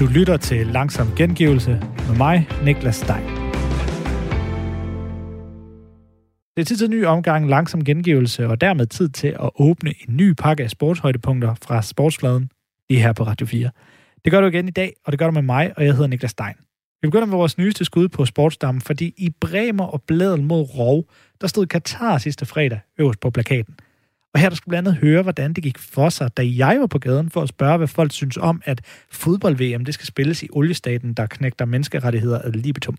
Du lytter til Langsom Gengivelse med mig, Niklas Stein. Det er tid til en ny omgang Langsom Gengivelse, og dermed tid til at åbne en ny pakke af sportshøjdepunkter fra Sportsfladen lige her på Radio 4. Det gør du igen i dag, og det gør du med mig, og jeg hedder Niklas Stein. Vi begynder med vores nyeste skud på sportsdammen, fordi i Bremer og Blædel mod Rov, der stod Katar sidste fredag øverst på plakaten. Og her der skulle blandt andet høre, hvordan det gik for sig, da jeg var på gaden for at spørge, hvad folk synes om, at fodbold-VM det skal spilles i oliestaten, der knægter menneskerettigheder ad libitum.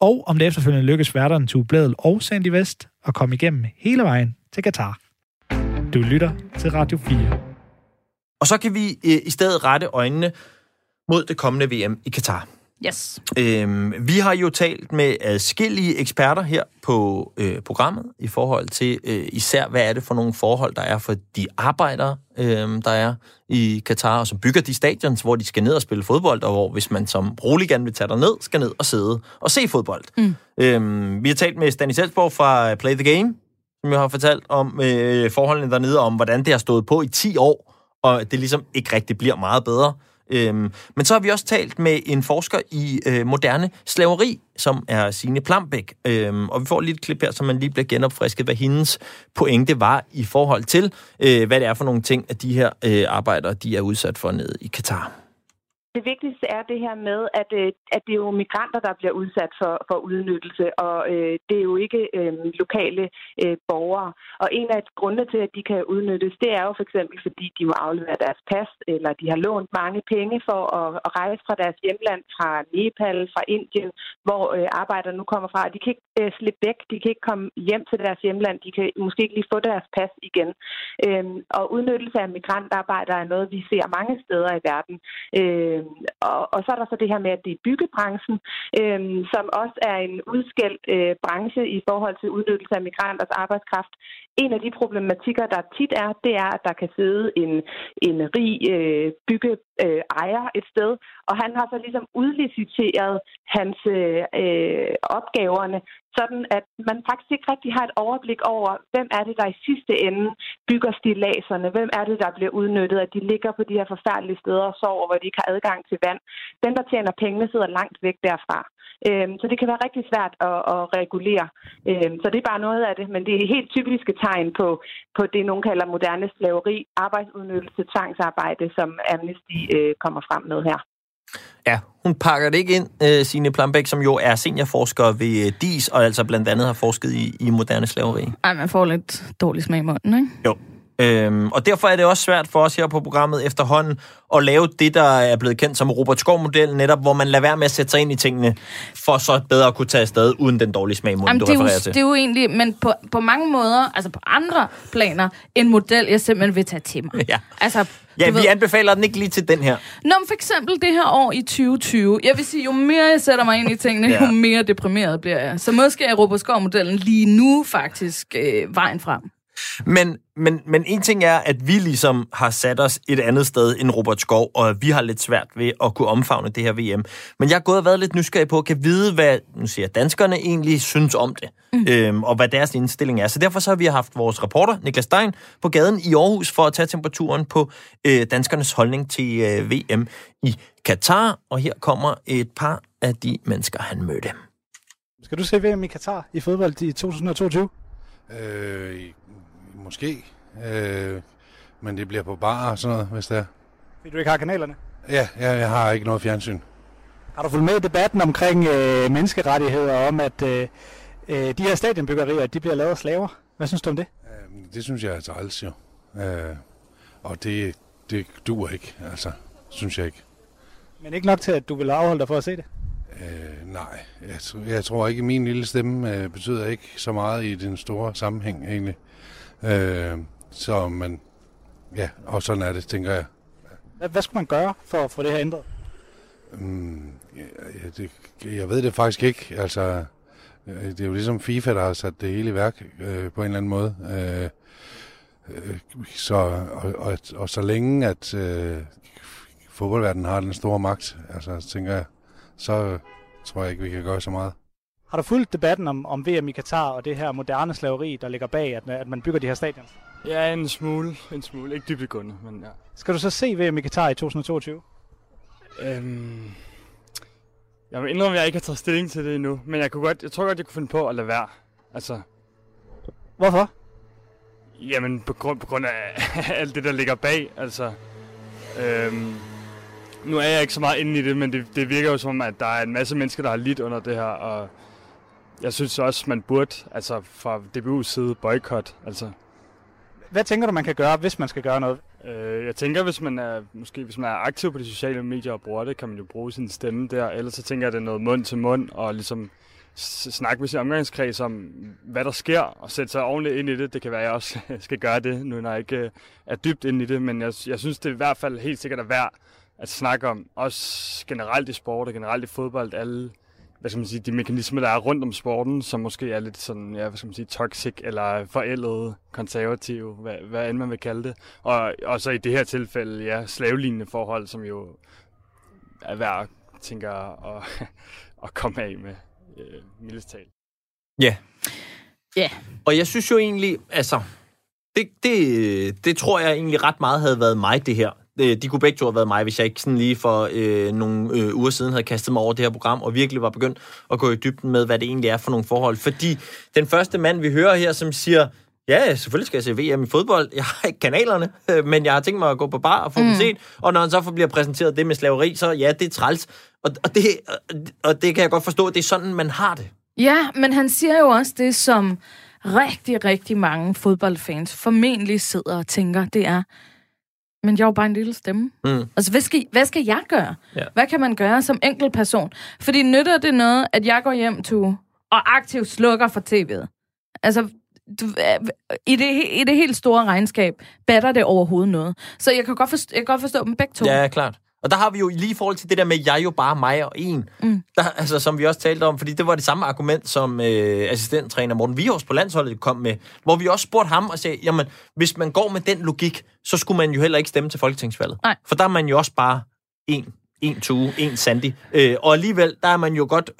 Og om det efterfølgende lykkes værterne til Blædel og Sandy Vest at komme igennem hele vejen til Katar. Du lytter til Radio 4. Og så kan vi øh, i stedet rette øjnene mod det kommende VM i Katar. Yes. Øhm, vi har jo talt med adskillige eksperter her på øh, programmet i forhold til øh, især, hvad er det for nogle forhold, der er for de arbejdere, øh, der er i Katar, og som bygger de stadions, hvor de skal ned og spille fodbold, og hvor hvis man som rolig gerne vil tage ned, skal ned og sidde og se fodbold. Mm. Øhm, vi har talt med Stanis Elsborg fra Play the Game, som jeg har fortalt om øh, forholdene dernede, om hvordan det har stået på i 10 år, og det ligesom ikke rigtig bliver meget bedre. Øhm, men så har vi også talt med en forsker i øh, moderne slaveri, som er Signe Plambæk. Øhm, og vi får lige et klip her, så man lige bliver genopfrisket, hvad hendes pointe var i forhold til, øh, hvad det er for nogle ting, at de her øh, arbejdere de er udsat for nede i Katar. Det vigtigste er det her med, at, øh, at det er jo migranter, der bliver udsat for, for udnyttelse, og øh, det er jo ikke øh, lokale øh, borgere. Og en af grundene til, at de kan udnyttes, det er jo for eksempel, fordi de må aflevere deres pas, eller de har lånt mange penge for at, at rejse fra deres hjemland, fra Nepal, fra Indien, hvor øh, arbejderne nu kommer fra. De kan ikke øh, slippe væk, de kan ikke komme hjem til deres hjemland, de kan måske ikke lige få deres pas igen. Øh, og udnyttelse af migrantarbejdere er noget, vi ser mange steder i verden. Øh, Øhm, og, og så er der så det her med, at det er byggebranchen, øh, som også er en udskældt øh, branche i forhold til udnyttelse af migranters arbejdskraft. En af de problematikker, der tit er, det er, at der kan sidde en, en rig øh, byggeejer øh, et sted, og han har så ligesom udliciteret hans øh, opgaverne, sådan at man faktisk ikke rigtig har et overblik over, hvem er det, der i sidste ende bygger stilaserne, hvem er det, der bliver udnyttet, at de ligger på de her forfærdelige steder og sover, hvor de ikke har adgang til vand. Den, der tjener pengene, sidder langt væk derfra. Øhm, så det kan være rigtig svært at, at regulere. Øhm, så det er bare noget af det, men det er helt typiske tegn på, på det, nogen kalder moderne slaveri, arbejdsudnyttelse, tvangsarbejde, som Amnesty øh, kommer frem med her. Ja, hun pakker det ikke ind, uh, Signe Plambæk, som jo er seniorforsker ved uh, DIS, og altså blandt andet har forsket i, i moderne slaveri. Ej, man får lidt dårlig smag i munden, ikke? Jo. Øhm, og derfor er det også svært for os her på programmet efterhånden at lave det, der er blevet kendt som Robert Skov-modellen, netop hvor man lader være med at sætte sig ind i tingene, for så bedre at kunne tage afsted uden den dårlige smag i munden, du det refererer jo, til. Det er jo egentlig, men på, på mange måder, altså på andre planer, en model, jeg simpelthen vil tage til mig. Ja. Altså, Ja, vi ved- anbefaler den ikke lige til den her. Nå, men for eksempel det her år i 2020. Jeg vil sige, jo mere jeg sætter mig ind i tingene, ja. jo mere deprimeret bliver jeg. Så måske er Robert Skov-modellen lige nu faktisk øh, vejen frem. Men, men, men en ting er, at vi ligesom har sat os et andet sted end Robert Skov, og vi har lidt svært ved at kunne omfavne det her VM. Men jeg har gået og været lidt nysgerrig på, at kan vide, hvad nu siger danskerne egentlig synes om det, mm. øhm, og hvad deres indstilling er. Så derfor så har vi haft vores reporter, Niklas Stein, på gaden i Aarhus for at tage temperaturen på øh, danskernes holdning til øh, VM i Katar. Og her kommer et par af de mennesker, han mødte. Skal du se VM i Katar i fodbold i 2022? Øh, måske. Øh, men det bliver på bar og sådan noget, hvis det er. Fordi du ikke har kanalerne. Ja, ja, jeg har ikke noget fjernsyn. Har du fulgt med i debatten omkring øh, menneskerettigheder, om at øh, øh, de her stadionbyggerier, de bliver lavet af slaver? Hvad synes du om det? Øh, det synes jeg er træls jo. Øh, og det, det duer ikke, altså. Synes jeg ikke. Men ikke nok til, at du vil afholde dig for at se det? Øh, nej, jeg, jeg tror ikke, at min lille stemme øh, betyder ikke så meget i den store sammenhæng egentlig. Øh, så man, ja, og sådan er det, tænker jeg. Hvad, hvad skulle man gøre for at få det her ændret? Mm, ja, det, jeg ved det faktisk ikke. Altså, øh, det er jo ligesom FIFA, der har sat det hele i værk øh, på en eller anden måde. Øh, øh, så, og, og, og så længe, at øh, fodboldverdenen har den store magt, altså, tænker jeg, så tror jeg ikke, vi kan gøre så meget. Har du fulgt debatten om, om VM i Katar og det her moderne slaveri, der ligger bag, at, at man bygger de her stadions? Ja, en smule. En smule. Ikke dybdegående, men ja. Skal du så se VM i Katar i 2022? Øhm, jeg må indrømme, at jeg ikke har taget stilling til det endnu. Men jeg, kunne godt, jeg tror godt, jeg kunne finde på at lade være. Altså, Hvorfor? jamen på grund, på grund af alt det, der ligger bag. Altså, øhm, nu er jeg ikke så meget inde i det, men det, det virker jo som om, at der er en masse mennesker, der har lidt under det her. Og jeg synes også, man burde, altså fra DBU's side, boykot. Altså, Hvad tænker du, man kan gøre, hvis man skal gøre noget? Øh, jeg tænker, hvis man er måske hvis man er aktiv på de sociale medier og bruger det, kan man jo bruge sin stemme der. Ellers så tænker jeg, at det er noget mund til mund og ligesom snakke med sin omgangskreds om, hvad der sker, og sætte sig ordentligt ind i det. Det kan være, at jeg også skal gøre det, nu når jeg ikke øh, er dybt inde i det. Men jeg, jeg synes, det er i hvert fald helt sikkert er værd at snakke om. Også generelt i sport og generelt i fodbold. Alle hvad skal man sige, de mekanismer, der er rundt om sporten, som måske er lidt sådan, ja, hvad skal man sige, toxic eller forældet, konservative, hvad, hvad end man vil kalde det. Og, og så i det her tilfælde, ja, slavelignende forhold, som jo er værd, tænker at, at komme af med, øh, mildest talt. Ja. Ja. Og jeg synes jo egentlig, altså, det, det, det tror jeg egentlig ret meget havde været mig, det her. Det- De kunne begge to have været mig, hvis jeg ikke sådan lige for øh, nogle øh, uger siden havde kastet mig over det her program, og virkelig var begyndt at gå i dybden med, hvad det egentlig er for nogle forhold. Fordi den første mand, vi hører her, som siger, ja, selvfølgelig skal jeg se VM i fodbold. Jeg har ikke kanalerne, øh, men jeg har tænkt mig at gå på bar og få mm. dem set. Og når han så bliver præsenteret det med slaveri, så ja, det er træls. Og, og, det, og det kan jeg godt forstå, at det er sådan, man har det. Ja, men han siger jo også det, som rigtig, rigtig mange fodboldfans formentlig sidder og tænker, det er, men jeg er jo bare en lille stemme. Mm. Altså, hvad skal, hvad skal jeg gøre? Ja. Hvad kan man gøre som enkelt person? Fordi nytter det noget, at jeg går hjem til og aktivt slukker for tv'et? Altså, du, i, det, i det helt store regnskab, batter det overhovedet noget. Så jeg kan godt forstå, jeg kan godt forstå dem begge to. Ja, klart. Og der har vi jo lige i forhold til det der med, jeg er jo bare mig og en, mm. der, altså, som vi også talte om, fordi det var det samme argument, som øh, assistenttræner Morten Vihors på landsholdet kom med, hvor vi også spurgte ham og sagde, jamen, hvis man går med den logik, så skulle man jo heller ikke stemme til folketingsvalget. Nej. For der er man jo også bare en, en Tue, en Sandy. Øh, og alligevel, der er man jo godt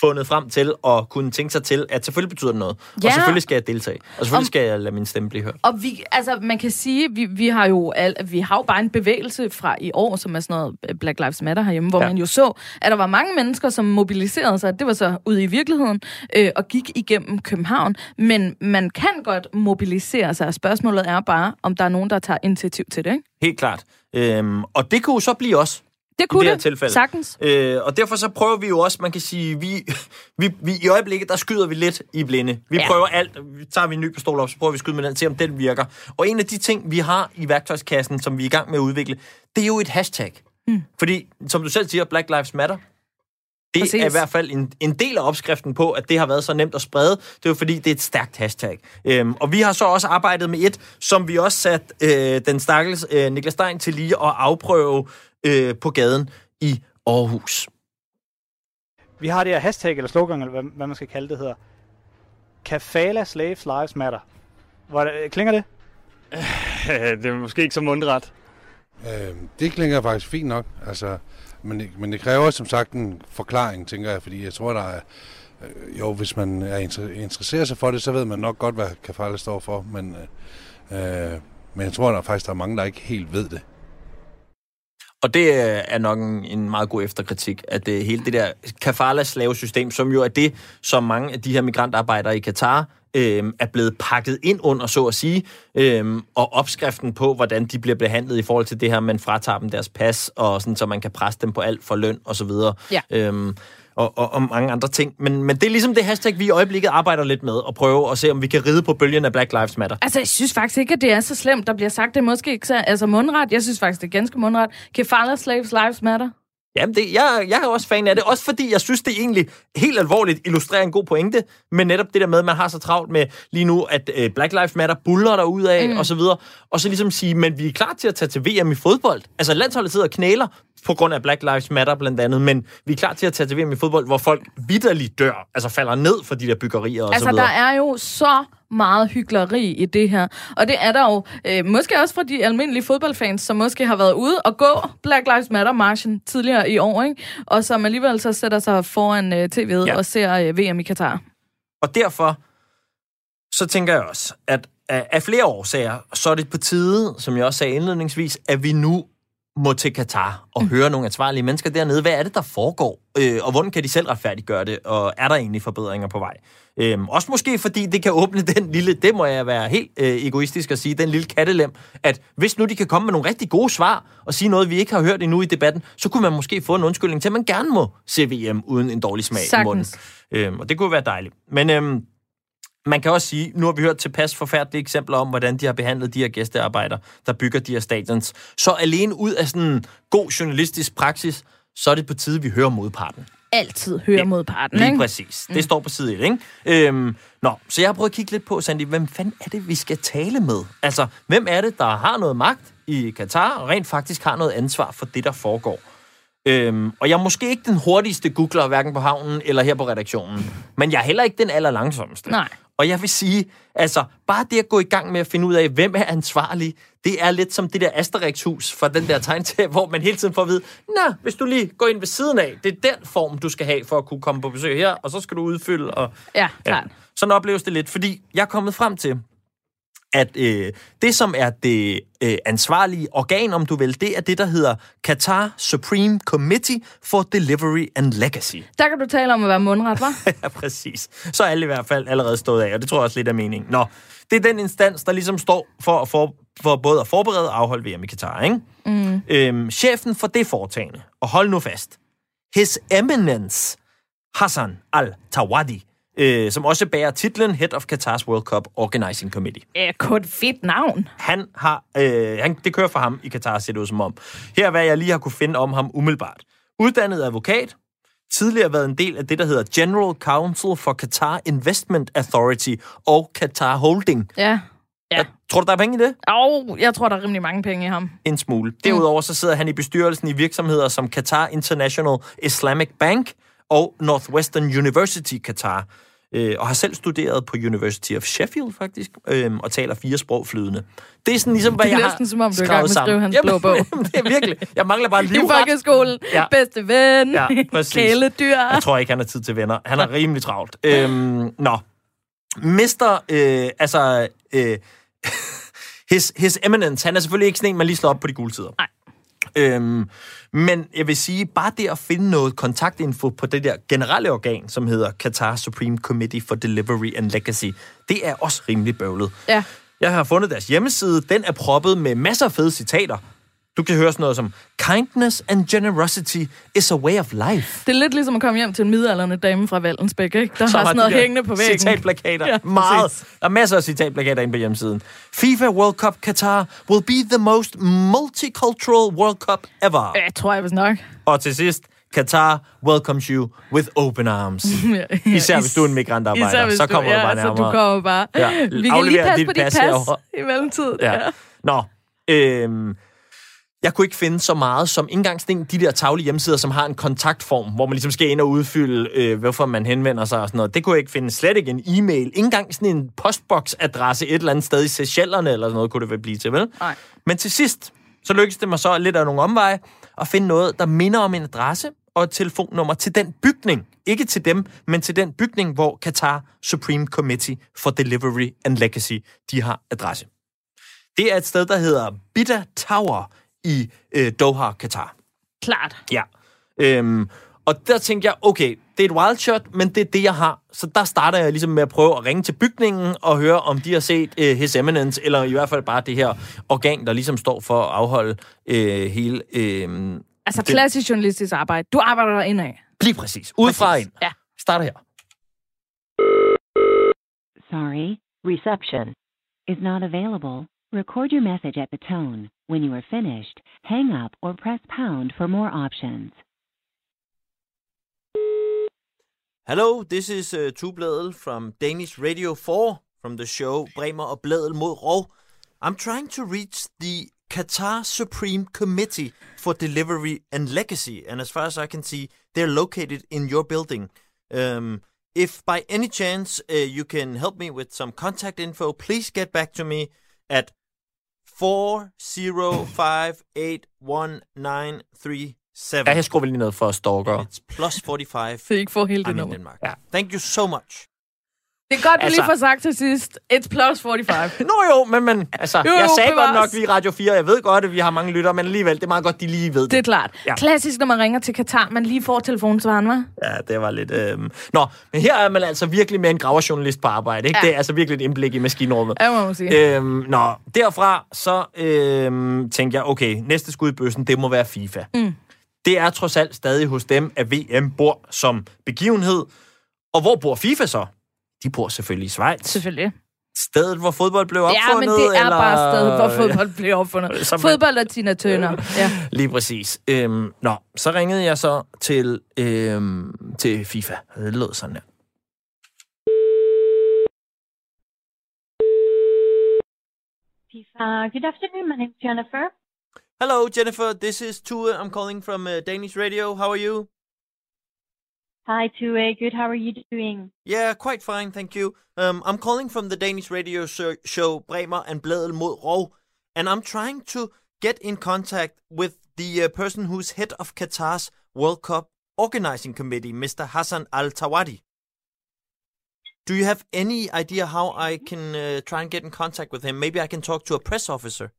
fundet frem til at kunne tænke sig til, at selvfølgelig betyder det noget. Ja. Og selvfølgelig skal jeg deltage. Og selvfølgelig Om- skal jeg lade min stemme blive hørt. Og vi, altså, man kan sige, vi, vi har jo al, vi har jo bare en bevægelse fra i år, som er sådan noget øh, Black Lives Matter herhjemme, hvor Ja. man jo så, at der var mange mennesker, som mobiliserede sig. Det var så ude i virkeligheden øh, og gik igennem København. Men man kan godt mobilisere sig, og spørgsmålet er bare, om der er nogen, der tager initiativ til det. Ikke? Helt klart. Øhm, og det kunne jo så blive os. Det kunne det her det, tilfælde. sagtens. Øh, og derfor så prøver vi jo også, man kan sige, vi, vi, vi i øjeblikket, der skyder vi lidt i blinde. Vi. Ja. prøver alt. Vi tager vi en ny pistol op, så prøver vi at skyde med den, se om den virker. Og en af de ting, vi har i værktøjskassen, som vi er i gang med at udvikle, det er jo et hashtag. Mm. Fordi, som du selv siger, Black Lives Matter, det Præcis. er i hvert fald en, en del af opskriften på, at det har været så nemt at sprede. Det er jo fordi, det er et stærkt hashtag. Øhm, og vi har så også arbejdet med et, som vi også sat øh, den stakkels øh, Niklas Stein til lige at afprøve øh, på gaden i Aarhus. Vi har det her hashtag, eller slogan, eller hvad, hvad man skal kalde det, hedder Kafala Slaves Lives Matter. Hvor, klinger det? det er måske ikke så mundret. Øh, det klinger faktisk fint nok, altså, men, det- men det kræver som sagt en forklaring, tænker jeg, fordi jeg tror, der er, øh, jo, hvis man er inter- interesserer sig for det, så ved man nok godt, hvad kafala står for, men, øh, øh, men jeg tror, der er faktisk der er mange, der ikke helt ved det. Og det øh, er nok en, en meget god efterkritik, at det, hele det der kafala-slavesystem, som jo er det, som mange af de her migrantarbejdere i Katar øh, er blevet pakket ind under, så at sige, øh, og opskriften på, hvordan de bliver behandlet i forhold til det her, man fratager dem deres pas, og sådan, så man kan presse dem på alt for løn og så videre. Ja. Øhm, og, og, og mange andre ting. Men, men det er ligesom det hashtag, vi i øjeblikket arbejder lidt med, og prøve at se, om vi kan ride på bølgen af Black Lives Matter. Altså, jeg synes faktisk ikke, at det er så slemt, der bliver sagt. Det er måske ikke så altså mundret. Jeg synes faktisk, det er ganske mundret. Kefala Slaves Lives Matter. Jamen, det, jeg, jeg er også fan af det. Også fordi, jeg synes, det egentlig helt alvorligt illustrerer en god pointe. Men netop det der med, at man har så travlt med lige nu, at øh, Black Lives Matter buller der ud af, mm. og så videre. Og så ligesom sige, men vi er klar til at tage til VM i fodbold. Altså, landsholdet sidder og knæler på grund af Black Lives Matter blandt andet, men vi er klar til at tage til VM i fodbold, hvor folk vidderligt dør, altså falder ned for de der byggerier og så Altså, videre. der er jo så meget hyggeleri i det her. Og det er der jo øh, måske også for de almindelige fodboldfans, som måske har været ude og gå Black Lives Matter-marchen tidligere i år, ikke? og som alligevel så sætter sig foran øh, tv'et Ja. og ser øh, VM i Katar. Og derfor, så tænker jeg også, at af, af flere årsager, så er det på tide, som jeg også sagde indledningsvis, at vi nu må til Katar og mm. høre nogle ansvarlige mennesker dernede. Hvad er det, der foregår? Øh, og hvordan kan de selv retfærdiggøre det? Og er der egentlig forbedringer på vej? Øhm, også måske fordi det kan åbne den lille, det må jeg være helt øh, egoistisk at sige, den lille kattelem, at hvis nu de kan komme med nogle rigtig gode svar og sige noget, vi ikke har hørt endnu i debatten, så kunne man måske få en undskyldning til, at man gerne må se VM uden en dårlig smag Sagtens. i munden. Øhm, og det kunne være dejligt. Men øhm, man kan også sige, nu har vi hørt tilpas forfærdelige eksempler om, hvordan de har behandlet de her gæstearbejdere, der bygger de her stadions. Så alene ud af sådan en god journalistisk praksis, så er det på tide, vi hører modparten. Altid høre mod parten, Lige ikke? præcis. Det står på side 1, ikke? Øhm, nå, så jeg har prøvet at kigge lidt på, Sandy, hvem fanden er det, vi skal tale med? Altså, hvem er det, der har noget magt i Katar, og rent faktisk har noget ansvar for det, der foregår? Øhm, og jeg er måske ikke den hurtigste googler, hverken på havnen eller her på redaktionen, men jeg er heller ikke den allerlangsomste. Nej. Og jeg vil sige, altså, bare det at gå i gang med at finde ud af, hvem er ansvarlig, det er lidt som det der Asterix-hus fra den der tegn til, hvor man hele tiden får at vide, Nå, hvis du lige går ind ved siden af, det er den form, du skal have for at kunne komme på besøg her, og så skal du udfylde. Og, Ja, klart. Sådan opleves det lidt, fordi jeg er kommet frem til, at øh, det, som er det øh, ansvarlige organ, om du vil, det er det, der hedder Qatar Supreme Committee for Delivery and Legacy. Der kan du tale om at være mundret, hva'? ja, præcis. Så er alle i hvert fald allerede stået af, og det tror jeg også lidt er meningen. Nå, det er den instans, der ligesom står for, for, for både at forberede og afholde VM i Katar, ikke? Mm. Øhm, chefen for det foretagende, og hold nu fast, His Eminence Hassan Al-Tawadi, øh, som også bærer titlen Head of Qatar's World Cup Organizing Committee. Ja, kun fedt navn. Han har, øh, han, det kører for ham i Katar, ser det ud som om. Her er, hvad jeg lige har kunne finde om ham umiddelbart. Uddannet advokat, tidligere været en del af det, der hedder General Council for Qatar Investment Authority og Qatar Holding. Ja. Ja. Tror du, der er penge i det? Og jeg tror, der er rimelig mange penge i ham. En smule. Derudover så sidder han i bestyrelsen i virksomheder som Qatar International Islamic Bank og Northwestern University Qatar. Øh, og har selv studeret på University of Sheffield, faktisk, øh, og taler fire sprog flydende. Det er sådan ligesom, hvad Det er jeg næsten har som om, du er i gang med at skrive hans Jamen, blå bog. det er virkelig. Jeg mangler bare I livret. folkeskolen. Ja. Ja. Bedste ven. Ja, præcis. Kæledyr. Jeg tror ikke, han har tid til venner. Han er rimelig travlt. Øhm, nå. Mister, øh, altså... Øh, his, his Eminence, han er selvfølgelig ikke sådan en, man lige slår op på de gule sider. Nej. Øhm, men jeg vil sige, bare det at finde noget kontaktinfo på det der generelle organ, som hedder Qatar Supreme Committee for Delivery and Legacy, det er også rimelig bøvlet. Ja. Jeg har fundet deres hjemmeside. Den er proppet med masser af fede citater. Du kan høre sådan noget som, Kindness and generosity is a way of life. Det er lidt ligesom at komme hjem til en midaldrende dame fra Valdensbæk, ikke? Der Som har sådan noget hængende på væggen. Citatplakater. Ja, Ja, Meget. præcis. Der er masser af citatplakater inde på hjemmesiden. FIFA World Cup Qatar will be the most multicultural World Cup ever. Ja, tror jeg vist nok. Og til sidst, Qatar welcomes you with open arms. Ja, Især hvis du er en migrantarbejder, Især så kommer du, du bare ja, så du nærmere. kommer bare. Ja, Vi kan lige passe på dit pas pas i mellemtiden. Ja. Nå, øhm, jeg kunne ikke finde så meget som ikke engang sådan en- de der taglige hjemmesider, som har en kontaktform, hvor man ligesom skal ind og udfylde, øh, hvorfor man henvender sig og sådan noget. Det kunne jeg ikke finde. Slet ikke en e-mail. Ikke engang sådan en postbox-adresse et eller andet sted i Seychellerne eller sådan noget, kunne det vel blive til, vel? Nej. Men til sidst, så lykkedes det mig så lidt af nogle omveje at finde noget, der minder om en adresse og et telefonnummer til den bygning. Ikke til dem, men til den bygning, hvor Qatar Supreme Committee for Delivery and Legacy, de har adresse. Det er et sted, der hedder Bida Tower i øh, Doha, Qatar. Klart. Ja. Øhm, og der tænkte jeg, okay, det er et wild shot, men det er det, jeg har. Så der starter jeg ligesom med at prøve at ringe til bygningen og høre, om de har set øh, His Eminence, eller i hvert fald bare det her organ, der ligesom står for at afholde øh, hele... Øh, Altså det- klassisk journalistisk arbejde. Du arbejder der indad. Lige præcis. Udefra ind. Ja. Starter her. Sorry, reception is not available. Record your message at the tone. When you are finished, hang up or press pound for more options. Hello, this is uh, Tu Bledel from Danish Radio 4 from the show Bremer og Bledel mod Rov. I'm trying to reach the Qatar Supreme Committee for Delivery and Legacy, and as far as I can see, they're located in your building. Um, if by any chance uh, you can help me with some contact info, please get back to me at 4058193 Ja, jeg skruer vel lige ned for stalker. It's plus 45. Så I ikke får hele det nummer. Denmark. Ja. Thank you so much. Det er godt, du Altså- lige får sagt til sidst. It's plus 45. Nå jo, men, men altså, Jo, jeg sagde godt nok, bevares. vi er Radio 4. Jeg ved godt, at vi har mange lyttere, men alligevel, det er meget godt, de lige ved det. Det er klart. Ja. Klassisk, når man ringer til Katar, man lige får telefonsvaren, hva'? Ja, det var lidt... Øh... Nå, men her er man altså virkelig med en graverjournalist på arbejde, ikke? Ja. Det er altså virkelig et indblik i maskinrummet. Ja, må man sige. Øhm, nå, derfra så øhm, tænkte jeg, okay, næste skud i bøssen, det må være FIFA. Mm. Det er trods alt stadig hos dem, at VM bor som begivenhed. Og hvor bor FIFA så? De bor selvfølgelig i Schweiz. Selvfølgelig. Stedet, hvor fodbold blev opfundet. Ja, men det er eller... bare stedet, hvor fodbold blev opfundet. Som- Fodbold og Tina Turner. Ja. Lige præcis. Øhm, nå, så ringede jeg så til, øhm, til FIFA. Det lød sådan her. Uh, good afternoon. My name's Jennifer. Hello, Jennifer. This is Tue. I'm calling from uh, Danish Radio. How are you? Hi, Tue. Good. How are you doing? Yeah, quite fine, thank you. Um, I'm calling from the Danish radio show, show Bremer and Bladel mod Rov, and I'm trying to get in contact with the uh, person who's head of Qatar's World Cup organizing committee, Mr. Hassan Al Tawadi. Do you have any idea how I can uh, try and get in contact with him? Maybe I can talk to a press officer.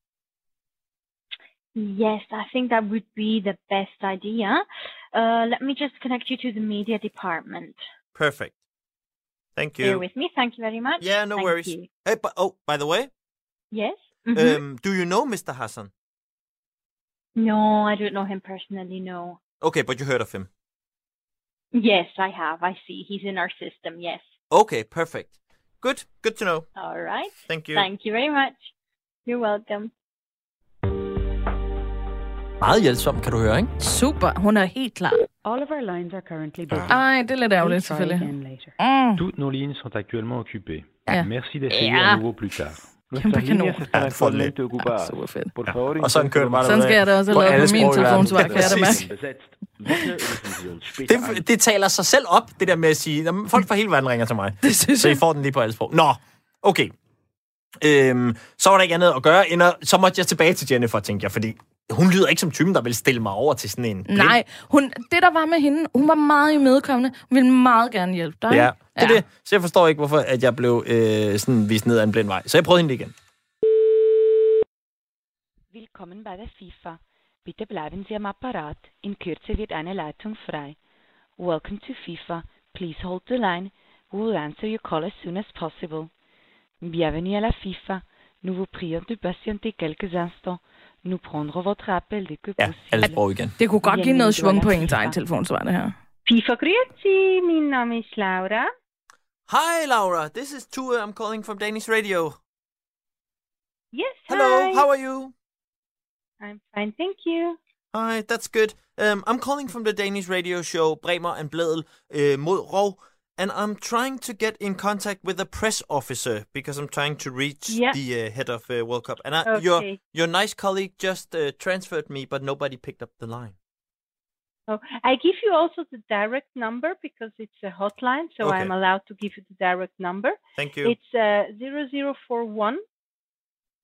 Yes, I think that would be the best idea. Uh, let me just connect you to the media department. Perfect. Thank Bear you. with me. Thank you very much. Yeah, no Thank worries. you. Hey, but, oh, by the way, Yes. Mhm. um, do you know Mr. Hassan? no, I don't know him personally. No. Okay, but you heard of him. Yes, I have. I see. He's in our system. Yes. Okay, perfect. Good, good to know. All right. Thank you. Thank you very much. You're welcome. Meget hjælpsom, kan du høre, ikke? Super. Hun er helt klar. All of our lines are currently busy. Ej, det er lidt ærgerligt, selvfølgelig. Mm. Toutes nos lignes sont actuellement occupées. Ja. Merci d'essayer Ja. à nouveau plus tard. Kæmpe kanon. Ja, det får den actualmente ocupadas. Super fedt. Por favor, Og sådan kører det bare Sådan skal jeg da også have På lavet alle på min telefonsvar, kan jeg da mærke. Det, det taler sig selv op, det der med at sige, "Jamen, folk fra hele verden ringer til mig. Det synes Så I jeg. får den lige på alle sprog. Nå, okay. Øhm, så var der ikke andet at gøre, end at, så måtte jeg tilbage til Jennifer, tænkte jeg, fordi hun lyder ikke som typen, der vil stille mig over til sådan en blind. Nej, hun, det der var med hende, hun var meget imødekommende. Hun ville meget gerne hjælpe dig. Ja, det er Ja. det. Så jeg forstår ikke, hvorfor at jeg blev øh, sådan vist ned ad en blind vej. Så jeg prøvede hende igen. Willkommen bei der FIFA. Bitte bleiben Sie am Apparat. In Kürze wird eine Leitung frei. Welcome to FIFA. Please hold the line. We will answer your call as soon as possible. Bienvenue à la FIFA. Nous vous prions de patienter quelques instants. Nous prendrons votre appel dès que Ja, alle possible. sprog igen. Det kunne godt give noget svung på ens det var egen da telefonsvar, det her. FIFA Grüezi. Min name is Laura. Hi, Laura. This is Tue. I'm calling from Danish Radio. Yes. Hello, hi. how are you? I'm fine. Thank you. Hi, that's good. Um, I'm calling from the Danish radio show Bremer and Bledel uh, mod Rov, and I'm trying to get in contact with a press officer because I'm trying to reach Yeah. the uh, head of uh, World Cup. And I, your your nice colleague just uh, transferred me, but nobody picked up the line. Oh, I give you also the direct number because it's a hotline, so Okay. I'm allowed to give you the direct number. Thank you. It's uh, 0041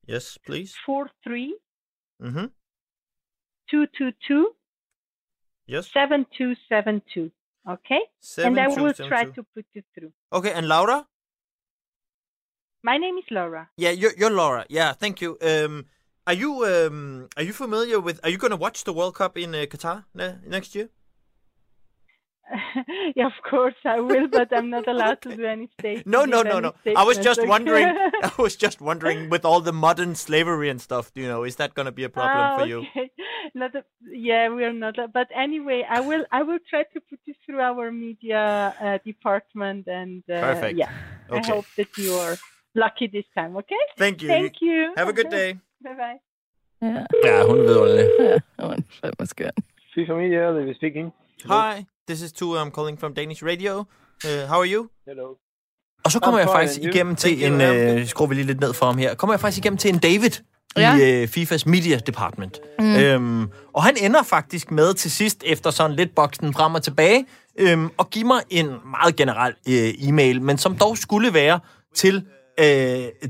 yes, please. 43 Mm-hmm. 222 Yes. 7272. Okay? and I will try 7272. to put you through. Okay, and Laura? My name is Laura. Yeah, you're, you're Laura. Yeah, thank you. Um, are you um, are you familiar with? Are you going to watch the World Cup in uh, Qatar ne- next year? yeah, of course I will, but I'm not allowed to do any statements. No, no, no, no. I was just wondering. I was just wondering, with all the modern slavery and stuff, you know, is that going to be a problem Ah, for you? okay. Not a, yeah, we are not. But anyway, I will. I will try to put you through our media uh, department, and uh, Perfect. yeah, I hope that you are lucky this time. Okay. Thank you. Thank you. Have a good day. bye bye. Ja, Ja, hun er vidunderlig. ja. Hun er fandme skøn. FIFA Media, David speaking. Hi, this is Tue. I'm calling from Danish Radio. Uh, how are you? Hello. Og så kommer I'm jeg faktisk and you? igennem til Thank en... Øh, skruer vi lige lidt ned for ham her. Kommer jeg faktisk igennem til en David Ja. i øh, FIFAs Media Department. Mm. Øhm, og han ender faktisk med til sidst, efter sådan lidt boksen frem og tilbage, øhm, og give mig en meget generel øh, e-mail, men som dog skulle være til øh,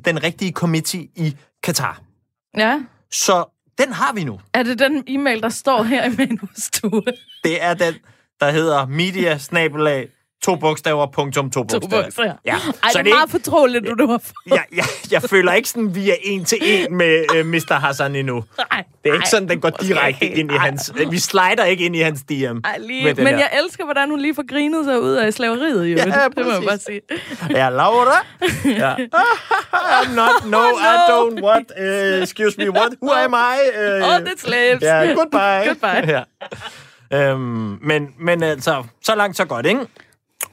den rigtige committee i Katar. Ja. Så den har vi nu. Er det den e-mail, der står her i manusstue? Det er den, der hedder media to bogstaver, punktum, to To bogstaver. bogstaver. Ja. Ej, Så det er meget fortroligt, du nu har jeg, jeg, jeg føler ikke sådan, vi er en til en med øh, Mr. Hassan endnu. Nej, Det er ikke sådan, den går direkte ind i hans... Vi slider ikke ind i hans DM. Ej, lige. med den Men her. jeg elsker, hvordan hun lige får grinet sig ud af slaveriet, jo. Ja, det må jeg præcis. bare sige. Ja, Laura? Ja. I'm not, no, I don't, what, uh, excuse me, what, who am I? Uh, Oh, the slaves. Ja, goodbye. Goodbye. ja. Øhm, men, men altså, så langt så godt, ikke?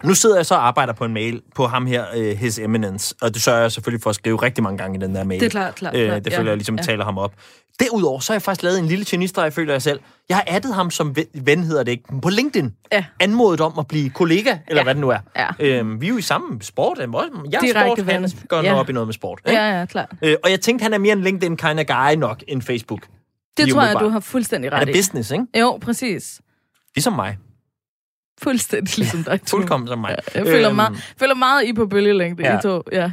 Nu sidder jeg så og arbejder på en mail på ham her, uh, His Eminence, og det sørger jeg selvfølgelig for at skrive rigtig mange gange i den der mail. Det er klart, klart, Øh, det ja. føler jeg ligesom Ja. taler ham op. Derudover, så har jeg faktisk lavet en lille genistreg, føler jeg selv. Jeg har addet ham som ven, hedder det ikke, på LinkedIn. Ja. Anmodet om at blive kollega, eller Ja. hvad det nu er. Ja. Øhm, vi er jo i samme sport. Jeg er Direkte sport, han går Ja. ja. op i noget med sport. Ikke? Ja, ja, klart. Øh, og jeg tænkte, han er mere en LinkedIn kind of guy nok end Facebook. Det tror jeg, du har fuldstændig ret Han er i. business, ikke? Jo, præcis. Ligesom mig. Fuldstændig ligesom dig. Fuldkommen som mig. Jeg føler, Øhm, meget, føler meget i på bølgelængde, Ja. I to. Ja.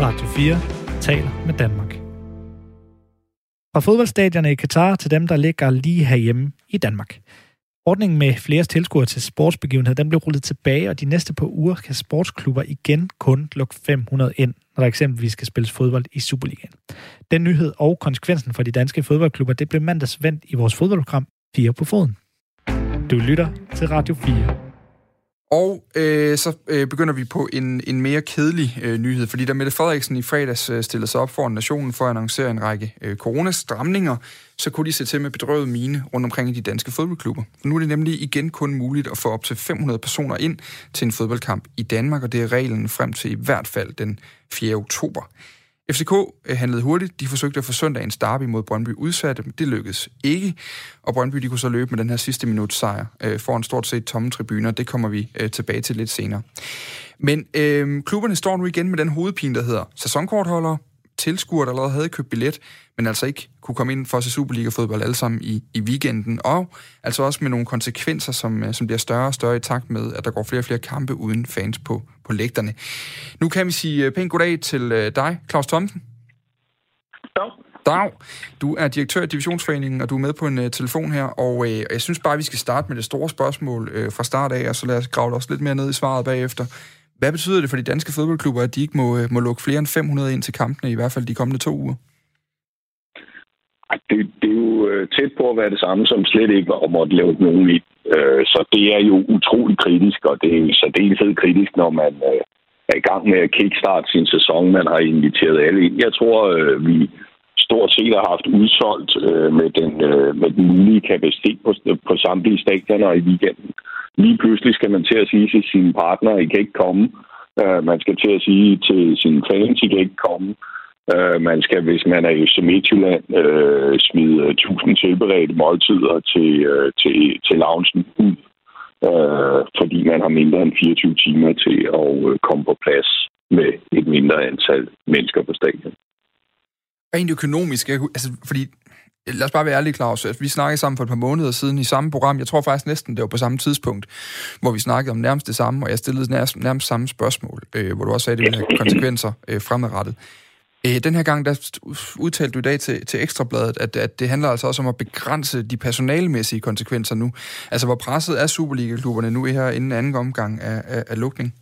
Radio 4 taler med Danmark. Fra fodboldstadionerne i Katar til dem, der ligger lige herhjemme i Danmark. Ordningen med flere tilskuere til sportsbegivenheder, den blev rullet tilbage, og de næste par uger kan sportsklubber igen kun lukke 500 ind, når der eksempelvis skal spilles fodbold i Superligaen. Den nyhed og konsekvensen for de danske fodboldklubber, det blev mandags vendt i vores fodboldprogram 4 på foden. Du lytter til Radio 4. Og øh, så øh, begynder vi på en, en mere kedelig øh, nyhed, fordi da Mette Frederiksen i fredags øh, stillede sig op foran nationen for at annoncere en række øh, coronastramninger, så kunne de se til med bedrøvet mine rundt omkring i de danske fodboldklubber. For nu er det nemlig igen kun muligt at få op til 500 personer ind til en fodboldkamp i Danmark, og det er reglen frem til i hvert fald den 4. oktober. FCK øh, handlede hurtigt. De forsøgte at få søndagens derby mod Brøndby udsatte, men det lykkedes ikke. Og Brøndby de kunne så løbe med den her sidste minuts sejr øh, foran stort set tomme tribuner. Det kommer vi øh, tilbage til lidt senere. Men øh, klubberne står nu igen med den hovedpine, der hedder sæsonkortholdere, tilskuere, der allerede havde købt billet, men altså ikke kunne komme ind for at se Superliga-fodbold alle sammen i, i weekenden, og altså også med nogle konsekvenser, som, øh, som bliver større og større i takt med, at der går flere og flere kampe uden fans på, på lægterne. Nu kan vi sige øh, pænt goddag til øh, dig, Claus Thomsen. Dag. Dag. Du er direktør i Divisionsforeningen, og du er med på en uh, telefon her, og øh, jeg synes bare, vi skal starte med det store spørgsmål øh, fra start af, og så lad os grave os lidt mere ned i svaret bagefter. Hvad betyder det for de danske fodboldklubber, at de ikke må, øh, må lukke flere end 500 ind til kampene, i hvert fald de kommende to uger? Det, det er jo øh, tæt på at være det samme, som slet ikke var om at lave nogen i. Øh, så det er jo utrolig kritisk, og det er jo særdeleshed kritisk, når man er i gang med at kickstarte sin sæson. Man har inviteret alle ind. Jeg tror, vi stort set har haft udsolgt øh, med, den, øh, med den mulige kapacitet på, på samtlige stadioner i weekenden. Lige pludselig skal man til at sige til sine partner, I kan ikke komme. Øh, Man skal til at sige til sine fans, I kan ikke komme. Øh, man skal, hvis man er i Øst- Midtjylland, øh, smide 1000 tilberedte måltider til, øh, til, til loungen ud, øh, fordi man har mindre end 24 timer til at øh, komme på plads med et mindre antal mennesker på stadion. Rent økonomisk, jeg, altså, fordi lad os bare være ærlige, Claus. Vi snakkede sammen for et par måneder siden i samme program. Jeg tror faktisk næsten, det var på samme tidspunkt, hvor vi snakkede om nærmest det samme, og jeg stillede nærmest, nærmest samme spørgsmål, øh, hvor du også sagde, at det ville have konsekvenser øh, fremadrettet. Øh, den her gang, der udtalte du i dag til, til Ekstrabladet, at, at det handler altså også om at begrænse de personalmæssige konsekvenser nu. Altså, hvor presset er Superliga-klubberne nu her inden anden omgang af, af, af lukning?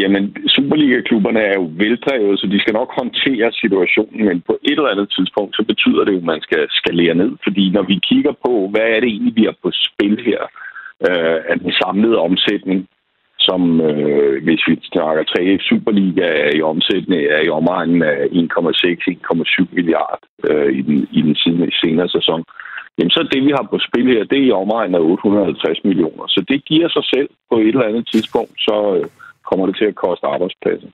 Jamen, Superliga-klubberne er jo veldrevet, så de skal nok håndtere situationen, men på et eller andet tidspunkt, så betyder det jo, at man skal skalere ned. Fordi når vi kigger på, hvad er det egentlig, vi har på spil her, øh, af den samlede omsætning, som øh, hvis vi snakker 3F Superliga er i omsætning, er i omegnen af 1,6-1,7 milliard øh, i den, i den senere sæson. Jamen så det, vi har på spil her, det er i omegnen af 850 millioner. Så det giver sig selv på et eller andet tidspunkt, så øh, kommer det til at koste arbejdspladser.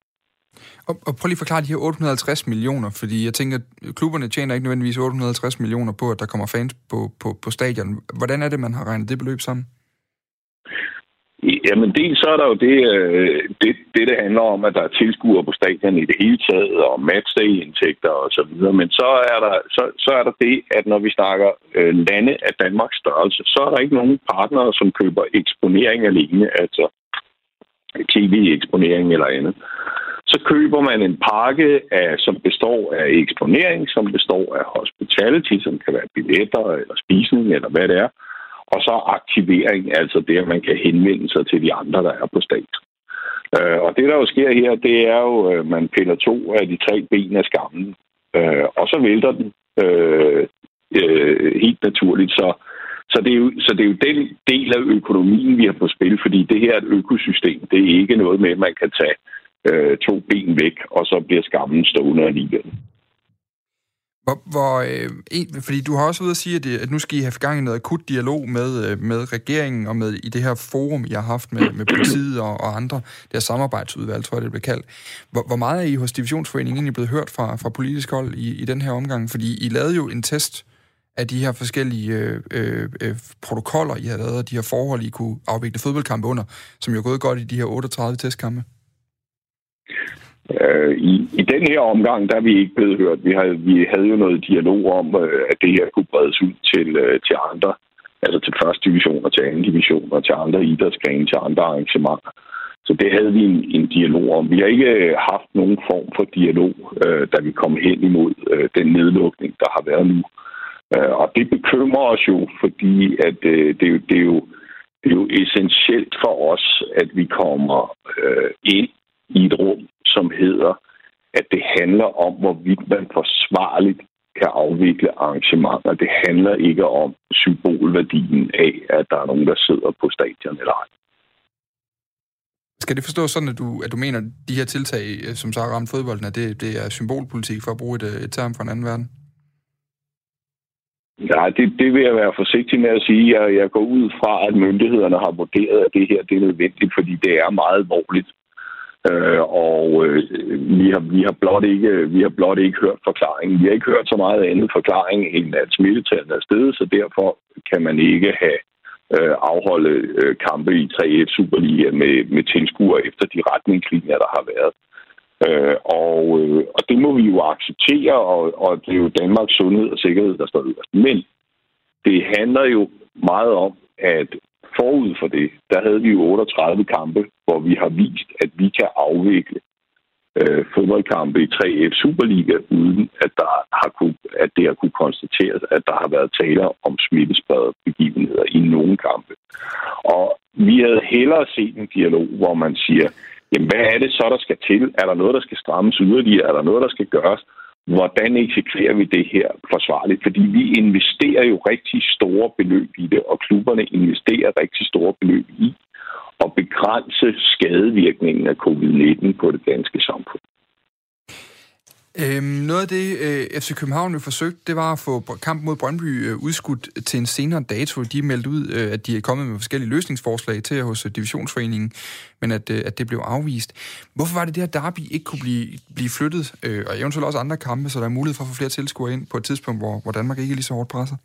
Og, og prøv lige at forklare de her 850 millioner, fordi jeg tænker, at klubberne tjener ikke nødvendigvis 850 millioner på, at der kommer fans på, på, på stadion. Hvordan er det, man har regnet det beløb sammen? Jamen dels så er der jo det, øh, det, det, det handler om, at der er tilskuere på stadion i det hele taget, og matchday-indtægter og så videre. Men så er, der, så, så er der det, at når vi snakker øh, lande af Danmarks størrelse, så er der ikke nogen partnere, som køber eksponering alene, altså tv-eksponering eller andet. Så køber man en pakke, af, som består af eksponering, som består af hospitality, som kan være billetter eller spisning eller hvad det er. Og så aktivering, altså det, at man kan henvende sig til de andre, der er på stadion. Øh, og det, der jo sker her, det er jo, at man piller to af de tre ben af skammen, øh, og så vælter den øh, øh, helt naturligt. Så, så, det er jo, så det er jo den del af økonomien, vi har på spil, fordi det her er et økosystem. Det er ikke noget med, at man kan tage øh, to ben væk, og så bliver skammen stående alligevel. Hvor, hvor, øh, en, fordi du har også været at sige, at, det, at nu skal I have gang i noget akut dialog med, øh, med regeringen og med i det her forum, I har haft med, med politiet og, og andre, det her samarbejdsudvalg, tror jeg, det bliver kaldt. Hvor, hvor meget er I hos Divisionsforeningen egentlig blevet hørt fra, fra politisk hold i, i den her omgang? Fordi I lavede jo en test af de her forskellige øh, øh, øh, protokoller, I har lavet, og de her forhold, I kunne afvikle fodboldkampe under, som jo er gået godt i de her 38 testkampe. Øh, i, I den her omgang, der er vi ikke blevet hørt. Vi havde, vi havde jo noget dialog om, øh, at det her kunne bredes ud til, øh, til andre, altså til første division og til anden division og til andre idrætsgrene, til andre arrangementer. Så det havde vi en, en dialog om. Vi har ikke øh, haft nogen form for dialog, øh, da vi kom hen imod øh, den nedlukning, der har været nu. Øh, Øh, og det bekymrer os jo, fordi at, øh, det, er jo, det, er jo, det er jo essentielt for os, at vi kommer øh, ind i et rum, som hedder, at det handler om, hvorvidt man forsvarligt kan afvikle arrangementer. Det handler ikke om symbolværdien af, at der er nogen, der sidder på stadion eller ej. Skal det forstås sådan, at du, at du mener, at de her tiltag, øh, som så har ramt fodbolden, at det, det er symbolpolitik for at bruge et, øh, et term fra en anden verden? Ja, det, det vil jeg være forsigtig med at sige. Jeg, jeg går ud fra, at myndighederne har vurderet, at det her det er nødvendigt, fordi det er meget alvorligt. Øh, og øh, vi, har, vi, har blot ikke, vi har blot ikke hørt forklaringen. Vi har ikke hørt så meget andet forklaring, end at smittetallet er stedet, så derfor kan man ikke have øh, afholde øh, kampe i 3-1 Superliga med, med tilskuere efter de retningslinjer, der har været. Øh, og, øh, og det må vi jo acceptere, og, og det er jo Danmarks sundhed og sikkerhed, der står øverst. Men det handler jo meget om, at forud for det, der havde vi jo 38 kampe, hvor vi har vist, at vi kan afvikle øh, fodboldkampe i 3F Superliga, uden at, der har kunne, at det har kunne konstateres, at der har været taler om smittespredte begivenheder i nogle kampe. Og vi havde hellere set en dialog, hvor man siger, jamen hvad er det så, der skal til? Er der noget, der skal strammes yderligere? Er der noget, der skal gøres? hvordan eksekverer vi det her forsvarligt? Fordi vi investerer jo rigtig store beløb i det, og klubberne investerer rigtig store beløb i at begrænse skadevirkningen af covid-19 på det danske samfund. Øhm, noget af det, øh, FC København jo forsøgte, det var at få kampen mod Brøndby øh, udskudt til en senere dato. De meldte ud, øh, at de er kommet med forskellige løsningsforslag til hos øh, Divisionsforeningen, men at, øh, at det blev afvist. Hvorfor var det det her derby ikke kunne blive, blive flyttet, øh, og eventuelt også andre kampe, så der er mulighed for at få flere tilskuere ind på et tidspunkt, hvor, hvor Danmark ikke er lige så hårdt presset?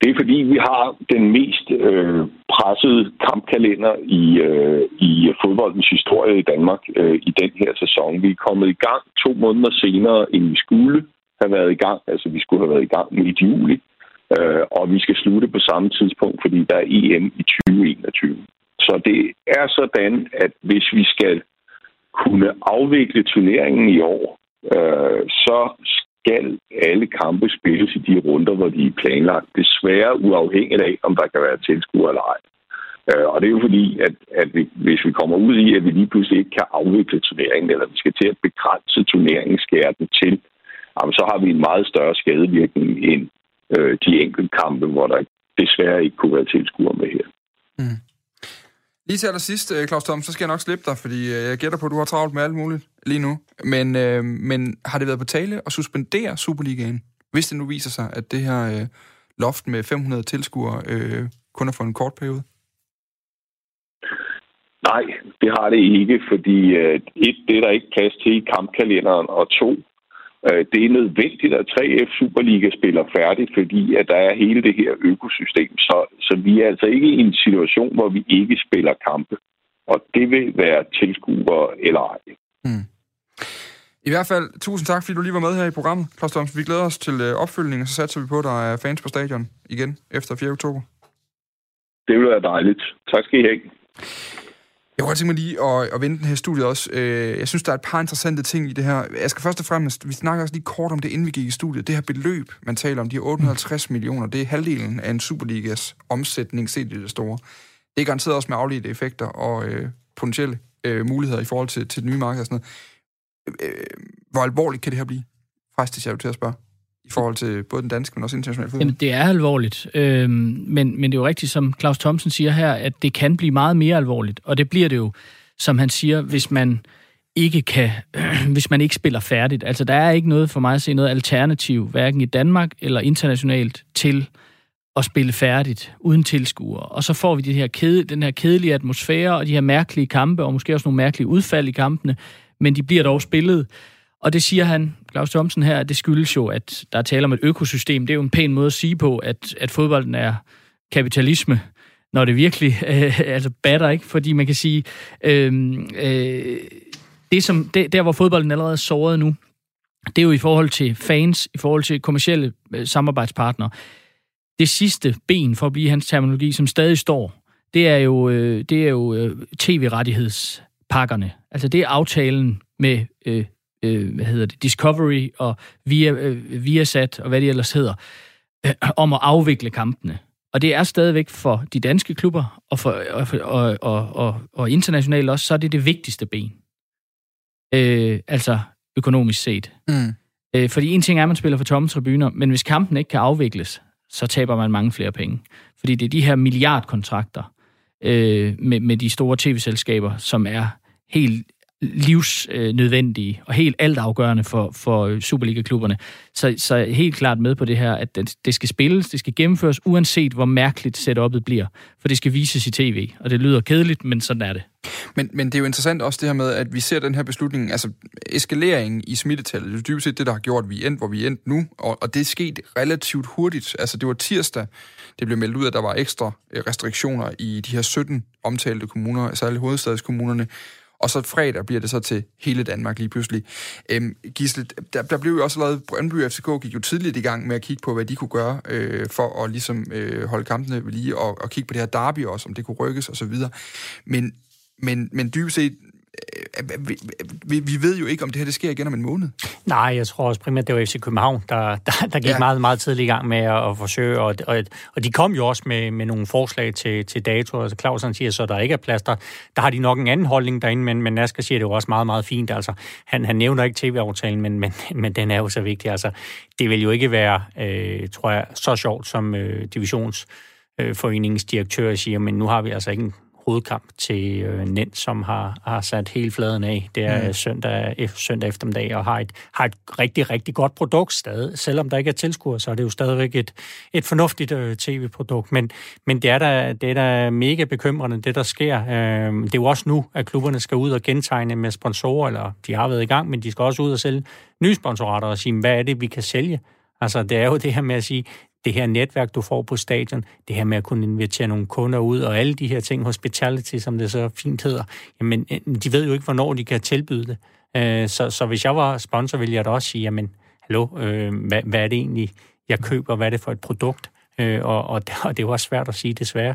Det er fordi, vi har den mest øh, pressede kampkalender i, øh, i fodboldens historie i Danmark øh, i den her sæson. Vi er kommet i gang to måneder senere, end vi skulle have været i gang. Altså, vi skulle have været i gang i juli. Øh, og vi skal slutte på samme tidspunkt, fordi der er EM i 2021. Så det er sådan, at hvis vi skal kunne afvikle turneringen i år, øh, så skal alle kampe spilles i de runder, hvor de er planlagt. Desværre uafhængigt af, om der kan være tilskuere eller ej. Øh, og det er jo fordi, at, at vi, hvis vi kommer ud i, at vi lige pludselig ikke kan afvikle turneringen, eller vi skal til at begrænse turneringen, skære den til, jamen, så har vi en meget større skadevirkning end øh, de enkelte kampe, hvor der desværre ikke kunne være tilskuere med her. Mm. Lige til allersidst, øh, Claus Tom, så skal jeg nok slippe dig, fordi øh, jeg gætter på, at du har travlt med alt muligt lige nu. Men, øh, men har det været på tale at suspendere Superligaen, hvis det nu viser sig, at det her øh, loft med 500 tilskuere øh, kun er for en kort periode? Nej, det har det ikke, fordi øh, et, det er der ikke plads til i kampkalenderen, og to, det er nødvendigt, at 3F Superliga spiller færdigt, fordi at der er hele det her økosystem. Så, så vi er altså ikke i en situation, hvor vi ikke spiller kampe. Og det vil være tilskuere eller ej. Hmm. I hvert fald, tusind tak, fordi du lige var med her i programmet, Klaus Thomsen. Vi glæder os til øh, opfølgning, og så satser vi på, at der er fans på stadion igen efter 4. oktober. Det vil være dejligt. Tak skal I have. Jeg kunne godt tænke mig lige at, at vende den her studie også. Øh, jeg synes, der er et par interessante ting i det her. Jeg skal først og fremmest, vi snakker også lige kort om det, inden vi gik i studiet. Det her beløb, man taler om, de 850 millioner, det er halvdelen af en Superligas omsætning set i det store. Det er garanteret også med afledte effekter og øh, potentielle øh, muligheder i forhold til, til det nye marked og sådan noget. Øh, hvor alvorligt kan det her blive? Faktisk, jeg til at spørge i forhold til både den danske, men også internationale fodbold? Jamen, det er alvorligt. Øhm, men, men det er jo rigtigt, som Claus Thomsen siger her, at det kan blive meget mere alvorligt. Og det bliver det jo, som han siger, hvis man ikke kan, øh, hvis man ikke spiller færdigt. Altså, der er ikke noget for mig at se noget alternativ, hverken i Danmark eller internationalt, til at spille færdigt uden tilskuere. Og så får vi de her kede, den her kedelige atmosfære og de her mærkelige kampe, og måske også nogle mærkelige udfald i kampene, men de bliver dog spillet. Og det siger han, Claus Thomsen her, at det skyldes jo, at der er tale om et økosystem. Det er jo en pæn måde at sige på, at, at fodbolden er kapitalisme, når det virkelig øh, altså batter, ikke? Fordi man kan sige, øh, øh, det som, det, der hvor fodbolden allerede er såret nu, det er jo i forhold til fans, i forhold til kommersielle øh, samarbejdspartnere. Det sidste ben, for at blive hans terminologi, som stadig står, det er jo, øh, det er jo øh, tv-rettighedspakkerne. Altså det er aftalen med øh, øh, hvad hedder det, Discovery og via, øh, Viasat og hvad det ellers hedder, øh, om at afvikle kampene. Og det er stadigvæk for de danske klubber, og, for, og, og, og, og, og internationalt også, så er det det vigtigste ben. Øh, altså økonomisk set. Mm. Øh, fordi en ting er, at man spiller for tomme tribuner, men hvis kampen ikke kan afvikles, så taber man mange flere penge. Fordi det er de her milliardkontrakter øh, med, med de store tv-selskaber, som er helt livsnødvendige og helt altafgørende for, for Superliga-klubberne. Så, så helt klart med på det her, at det skal spilles, det skal gennemføres, uanset hvor mærkeligt setup'et bliver. For det skal vises i tv, og det lyder kedeligt, men sådan er det. Men, men det er jo interessant også det her med, at vi ser den her beslutning, altså eskaleringen i smittetallet, det er dybest set det, der har gjort, at vi er endt, hvor vi er endt nu, og, og det er sket relativt hurtigt. Altså det var tirsdag, det blev meldt ud, at der var ekstra øh, restriktioner i de her 17 omtalte kommuner, særligt hovedstadskommunerne, og så fredag bliver det så til hele Danmark lige pludselig. Øhm, Gisle, der, der blev jo også lavet, Brøndby og FCK gik jo tidligt i gang med at kigge på, hvad de kunne gøre øh, for at ligesom øh, holde kampene ved lige, og, og kigge på det her derby også, om det kunne rykkes osv. Men, men, men dybest set, vi, vi, vi ved jo ikke, om det her det sker igen om en måned. Nej, jeg tror også primært, det var FC København, der, der, der gik ja. meget, meget tidligt i gang med at, at forsøge, og, og, og de kom jo også med, med nogle forslag til, til dato. Altså Claus han siger så, der ikke er plads der. Der har de nok en anden holdning derinde, men, men Asger siger det jo også meget, meget fint. Altså, han, han nævner ikke tv-aftalen, men, men, men den er jo så vigtig. Altså, det vil jo ikke være, øh, tror jeg, så sjovt som øh, divisions øh, foreningens direktør siger, men nu har vi altså ikke en hovedkamp til øh, Nent, som har, har sat hele fladen af. Det er mm. søndag, søndag eftermiddag, og har et, har et rigtig, rigtig godt produkt stadig. Selvom der ikke er tilskuer, så er det jo stadigvæk et, et fornuftigt øh, tv-produkt. Men, men det er da det er da mega bekymrende, det der sker. Øh, det er jo også nu, at klubberne skal ud og gentegne med sponsorer, eller de har været i gang, men de skal også ud og sælge nye sponsorater og sige, hvad er det, vi kan sælge? Altså, det er jo det her med at sige, det her netværk, du får på stadion, det her med at kunne invitere nogle kunder ud, og alle de her ting, hospitality, som det så fint hedder, jamen, øh, de ved jo ikke, hvornår de kan tilbyde det. Øh, så, så hvis jeg var sponsor, ville jeg da også sige, jamen, hallo, øh, hvad, hvad er det egentlig, jeg køber, hvad er det for et produkt? Øh, og, og, og det er jo også svært at sige, desværre,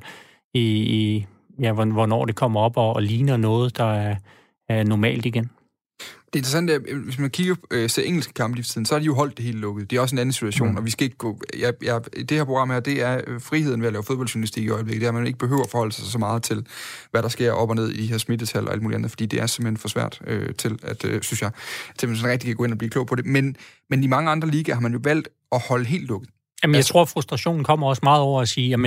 i, i ja, hvornår det kommer op og, og ligner noget, der er, er normalt igen. Det interessante er, hvis man kigger øh, ser engelske kampe i tiden, så har de jo holdt det hele lukket. Det er også en anden situation, mm. og vi skal ikke gå... Jeg, jeg, det her program her, det er øh, friheden ved at lave fodboldjournalistik i øjeblikket. Det er, at man ikke behøver at forholde sig så meget til, hvad der sker op og ned i de her smittetal og alt muligt andet, fordi det er simpelthen for svært øh, til, at, øh, synes jeg, til at man sådan rigtig kan gå ind og blive klog på det. Men, men i mange andre ligaer har man jo valgt at holde helt lukket. Jamen, jeg altså, tror, frustrationen kommer også meget over at sige, at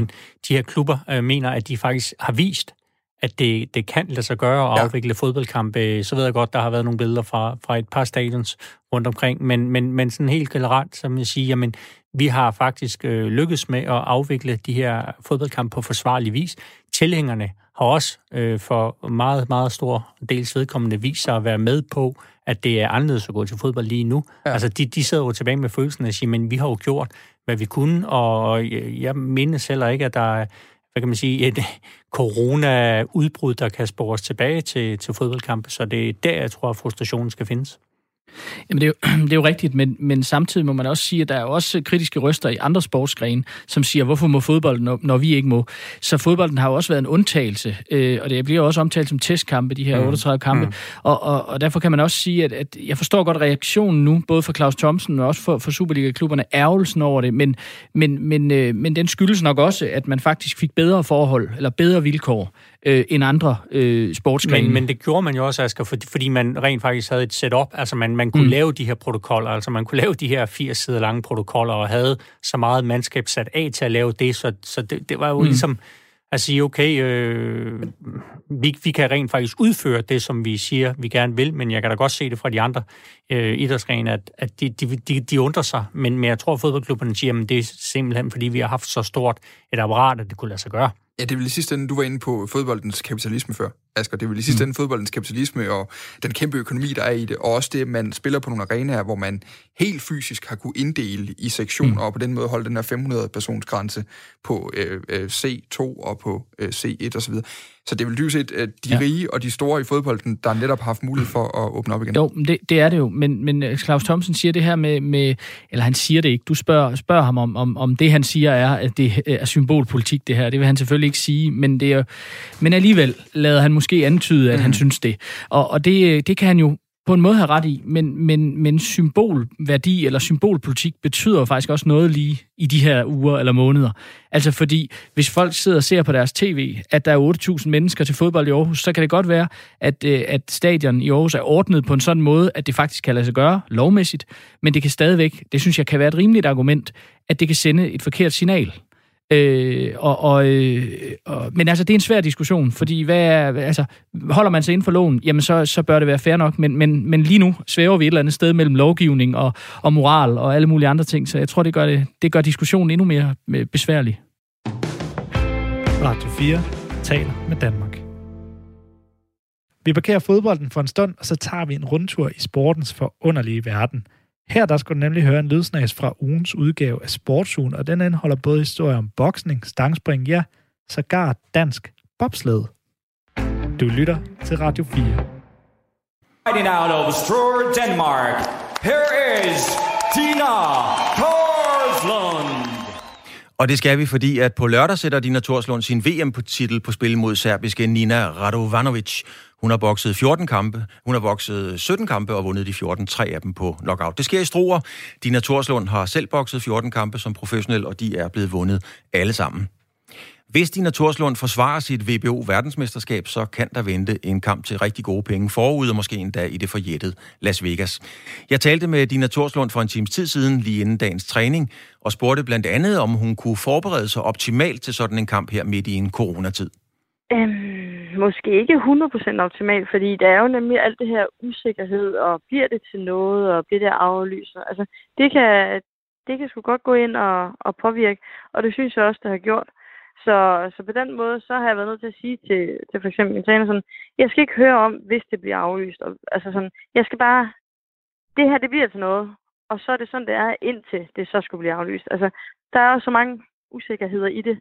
de her klubber øh, mener, at de faktisk har vist, at det, det kan lade sig gøre at ja. afvikle fodboldkampe. Så ved jeg godt, der har været nogle billeder fra, fra et par stadions rundt omkring, men, men, men sådan helt generelt, som jeg siger, jamen, vi har faktisk øh, lykkes med at afvikle de her fodboldkampe på forsvarlig vis. Tilhængerne har også øh, for meget, meget stor dels vedkommende vist sig at være med på, at det er anderledes at gå til fodbold lige nu. Ja. Altså, de, de sidder jo tilbage med følelsen af at sige, men vi har jo gjort, hvad vi kunne, og jeg mindes heller ikke, at der hvad kan man sige, et corona-udbrud, der kan spores tilbage til, til fodboldkampe. Så det er der, jeg tror, at frustrationen skal findes. Jamen, det er, jo, det er jo rigtigt, men, men samtidig må man også sige, at der er også kritiske røster i andre sportsgrene, som siger, hvorfor må fodbolden, når, når vi ikke må? Så fodbolden har jo også været en undtagelse, øh, og det bliver også omtalt som testkampe, de her 38 mm. kampe. Mm. Og, og, og derfor kan man også sige, at, at jeg forstår godt reaktionen nu, både for Claus Thomsen og også for, for Superliga-klubberne, ærgelsen over det, men, men, men, øh, men den skyldes nok også, at man faktisk fik bedre forhold, eller bedre vilkår, øh, end andre øh, sportsgrene. Men, men det gjorde man jo også, Asger, fordi, fordi man rent faktisk havde et setup. Altså man, man kunne mm. lave de her protokoller, altså man kunne lave de her 80 sider lange protokoller, og havde så meget mandskab sat af til at lave det, så, så det, det var jo mm. ligesom at sige, okay, øh, vi, vi kan rent faktisk udføre det, som vi siger, vi gerne vil, men jeg kan da godt se det fra de andre øh, idrætsgrene, at, at de, de, de, de undrer sig. Men, men jeg tror, at fodboldklubberne siger, at det er simpelthen, fordi vi har haft så stort et apparat, at det kunne lade sig gøre. Ja, det vil i sidste ende, du var inde på fodboldens kapitalisme før, Asger. Det vil i sidste mm. ende fodboldens kapitalisme og den kæmpe økonomi, der er i det, og også det, at man spiller på nogle arenaer, hvor man helt fysisk har kunne inddele i sektioner, mm. og på den måde holde den her 500-persons grænse på øh, øh, C2 og på øh, C1 osv. Så det er vel dybest set de ja. rige og de store i fodbolden, der netop har haft mulighed for at åbne op igen. Jo, det, det er det jo, men, men øh, Claus Thomsen siger det her med, med, eller han siger det ikke, du spørger, spørger ham om, om, om det han siger er, at det er symbolpolitik det her. Det vil han selvfølgelig ikke sige, men, det er, men alligevel lader han måske antyde, at mm. han synes det. Og, og det, det kan han jo på en måde have ret i, men, men, men symbolværdi eller symbolpolitik betyder faktisk også noget lige i de her uger eller måneder. Altså fordi, hvis folk sidder og ser på deres tv, at der er 8.000 mennesker til fodbold i Aarhus, så kan det godt være, at, øh, at stadion i Aarhus er ordnet på en sådan måde, at det faktisk kan lade sig gøre lovmæssigt, men det kan stadigvæk, det synes jeg kan være et rimeligt argument, at det kan sende et forkert signal Øh, og, og, øh, og, men altså, det er en svær diskussion, fordi hvad er, altså, holder man sig inden for loven, jamen så, så bør det være fair nok, men, men, men lige nu svæver vi et eller andet sted mellem lovgivning og, og moral og alle mulige andre ting, så jeg tror, det gør, det, det gør diskussionen endnu mere øh, besværlig. Radio 4 taler med Danmark. Vi parkerer fodbolden for en stund, og så tager vi en rundtur i sportens forunderlige verden – her der skal du nemlig høre en lydsnas fra ugens udgave af Sportsugen, og den indeholder både historier om boksning, stangspring, ja, sågar dansk bobsled. Du lytter til Radio 4. Fighting out of Struer, Denmark, here is Tina Torslund. Og det skal vi, fordi at på lørdag sætter Dina Torslund sin VM-titel på spil mod serbiske Nina Radovanovic. Hun har bokset 14 kampe, hun har bokset 17 kampe og vundet de 14, tre af dem på knockout. Det sker i Struer. Dina Torslund har selv bokset 14 kampe som professionel, og de er blevet vundet alle sammen. Hvis Dina Torslund forsvarer sit WBO-verdensmesterskab, så kan der vente en kamp til rigtig gode penge forud, og måske endda i det forjættede Las Vegas. Jeg talte med Dina Torslund for en times tid siden, lige inden dagens træning, og spurgte blandt andet, om hun kunne forberede sig optimalt til sådan en kamp her midt i en coronatid. Øhm, måske ikke 100% optimalt, fordi der er jo nemlig alt det her usikkerhed, og bliver det til noget, og bliver det aflyst? Altså, det kan, det kan sgu godt gå ind og, og påvirke, og det synes jeg også, det har gjort. Så, så på den måde, så har jeg været nødt til at sige til, til for eksempel min træner sådan, jeg skal ikke høre om, hvis det bliver aflyst. Og, altså sådan, jeg skal bare, det her, det bliver til noget. Og så er det sådan, det er, indtil det så skulle blive aflyst. Altså, der er jo så mange usikkerheder i det.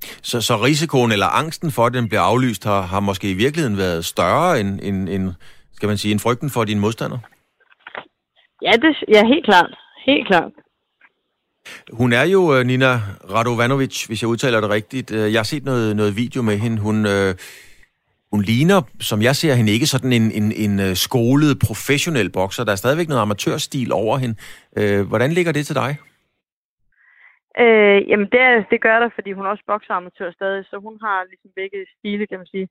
Så, så risikoen eller angsten for, at den bliver aflyst, har, har måske i virkeligheden været større end, end, end, skal man sige, end frygten for din modstander? Ja, det, ja, helt klart. Helt klart. Hun er jo øh, Nina Radovanovic, hvis jeg udtaler det rigtigt. Øh, jeg har set noget, noget video med hende. Hun, øh, hun ligner, som jeg ser hende, ikke sådan en, en, en øh, skolet, professionel bokser. Der er stadigvæk noget amatørstil over hende. Øh, hvordan ligger det til dig? Øh, jamen, det, det gør der, fordi hun også bokser amatør stadig, så hun har ligesom begge stile, kan man sige.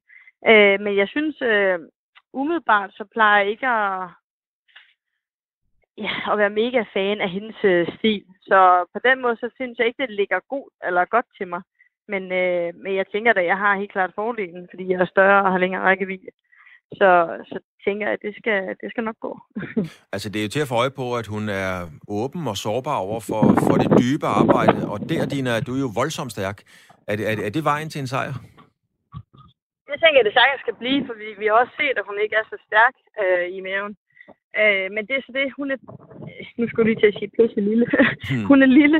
Øh, men jeg synes, øh, umiddelbart, så plejer jeg ikke at, ja, at være mega fan af hendes øh, stil. Så på den måde, så synes jeg ikke, det ligger god eller godt til mig. Men, øh, men jeg tænker at jeg har helt klart fordelen, fordi jeg er større og har længere rækkevidde. Så, så tænker jeg, at det skal, det skal nok gå. altså, det er jo til at få øje på, at hun er åben og sårbar over for, for det dybe arbejde. Og der, Dina, du er jo voldsomt stærk. Er det, er, det, er det vejen til en sejr? Det tænker jeg, det sagtens skal blive, for vi, vi har også set, at hun ikke er så stærk øh, i maven. Øh, men det er så det, hun er, nu skulle jeg lige til at sige pisse lille. Hmm. hun er lille.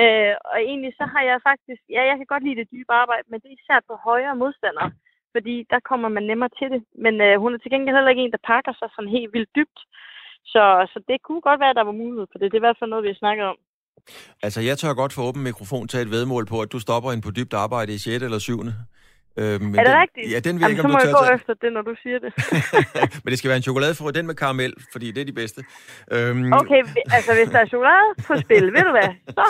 Øh, og egentlig så har jeg faktisk, ja, jeg kan godt lide det dybe arbejde, men det er især på højere modstandere, fordi der kommer man nemmere til det. Men øh, hun er til gengæld heller ikke en, der pakker sig sådan helt vildt dybt. Så, så det kunne godt være, at der var mulighed for det. Det er i hvert fald noget, vi har snakket om. Altså, jeg tør godt få åben mikrofon til et vedmål på, at du stopper ind på dybt arbejde i 6. eller 7. Øh, men er det den, rigtigt? Ja, den vil jeg ikke, så om må du jeg gå tage. efter det, når du siger det. Men det skal være en chokoladefrø, den med karamel, fordi det er de bedste. Øhm, Okay, altså hvis der er chokolade på spil, ved du hvad, så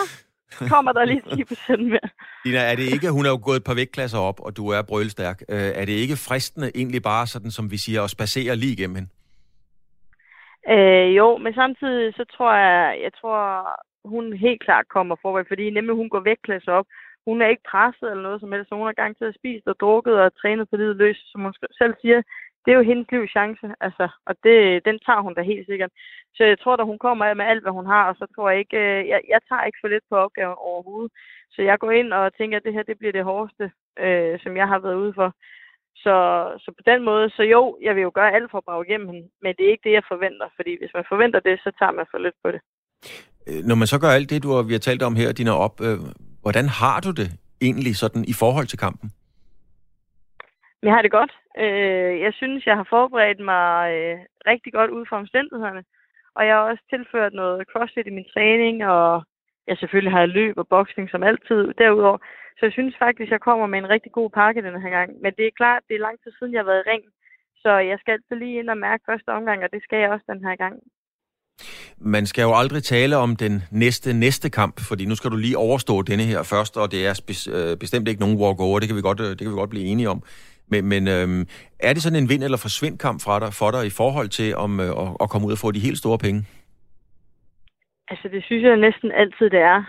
kommer der lige 10 procent mere. Dina, er det ikke, hun er jo gået et par vægtklasser op, og du er brølstærk. Øh, er det ikke fristende egentlig bare sådan, som vi siger, at spacere lige igennem hende? Øh, jo, men samtidig så tror jeg, jeg tror, hun helt klart kommer forward, fordi nemlig hun går vægtklasse op. Hun er ikke presset eller noget som helst, så hun har gang til at spise og drukket og trænet på livet løs, som hun selv siger. Det er jo hendes livs chance, altså, og det, den tager hun da helt sikkert. Så jeg tror, at hun kommer med alt, hvad hun har, og så tror jeg ikke, øh, jeg, jeg tager ikke for lidt på opgaven overhovedet. Så jeg går ind og tænker, at det her det bliver det hårdeste, øh, som jeg har været ude for. Så, så på den måde, så jo, jeg vil jo gøre alt for at brage igennem hende, men det er ikke det, jeg forventer, fordi hvis man forventer det, så tager man for lidt på det. Øh, når man så gør alt det, du har, vi har talt om her, dine op, øh, hvordan har du det egentlig sådan i forhold til kampen? Men jeg har det godt. Øh, jeg synes, jeg har forberedt mig øh, rigtig godt ud fra omstændighederne. Og jeg har også tilført noget crossfit i min træning, og jeg selvfølgelig har løb og boksning som altid derudover. Så jeg synes faktisk, jeg kommer med en rigtig god pakke den her gang. Men det er klart, det er lang tid siden, jeg har været i ring. Så jeg skal altid lige ind og mærke første omgang, og det skal jeg også den her gang. Man skal jo aldrig tale om den næste næste kamp, fordi nu skal du lige overstå denne her først, og det er spe- øh, bestemt ikke nogen walk-over, det kan vi godt, øh, det kan vi godt blive enige om. Men, men øhm, er det sådan en vind- eller forsvind-kamp fra dig, for dig i forhold til om, øh, at, at komme ud og få de helt store penge? Altså, det synes jeg næsten altid, det er.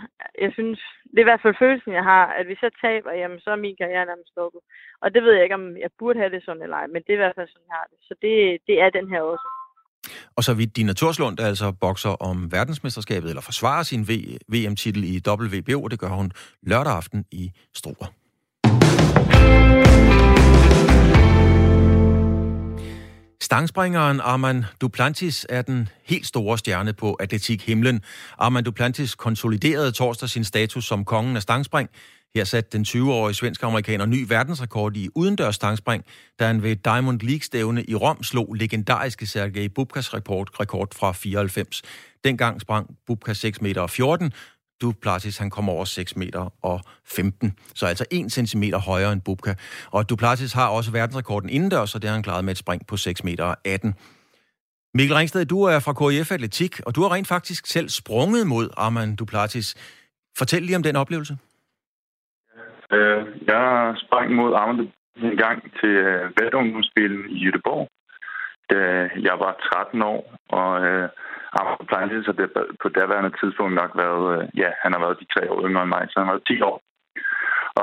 Jeg synes, det er i hvert fald følelsen, jeg har, at hvis jeg taber, jamen, så er min karriere nærmest stoppet. Og det ved jeg ikke, om jeg burde have det sådan eller ej, men det er i hvert fald sådan, jeg har det. Så det, det er den her også. Og så vidt Dina Torslund altså bokser om verdensmesterskabet, eller forsvarer sin VM-titel i WBO, det gør hun lørdag aften i Struer. Stangspringeren Armand Duplantis er den helt store stjerne på atletik himlen. Armand Duplantis konsoliderede torsdag sin status som kongen af stangspring. Her satte den 20-årige svensk-amerikaner ny verdensrekord i udendørs stangspring, da han ved Diamond League-stævne i Rom slog legendariske Sergej Bubkas rekord, rekord fra 94. Dengang sprang Bubka 6 meter og 14, Duplatis han kommer over 6 meter og 15, så altså 1 cm højere end Bubka. Og Duplatis har også verdensrekorden indendørs, og det har han klaret med et spring på 6 meter og 18. Mikkel Ringsted, du er fra KIF Atletik, og du har rent faktisk selv sprunget mod Armand Duplatis. Fortæl lige om den oplevelse. Øh, jeg sprang mod armene en gang til øh, valgungdomsspillen i Jødeborg, da jeg var 13 år, og øh, Armand Plantis har det på daværende tidspunkt nok været, øh, ja, han har været de tre år yngre end mig, så han har været 10 år.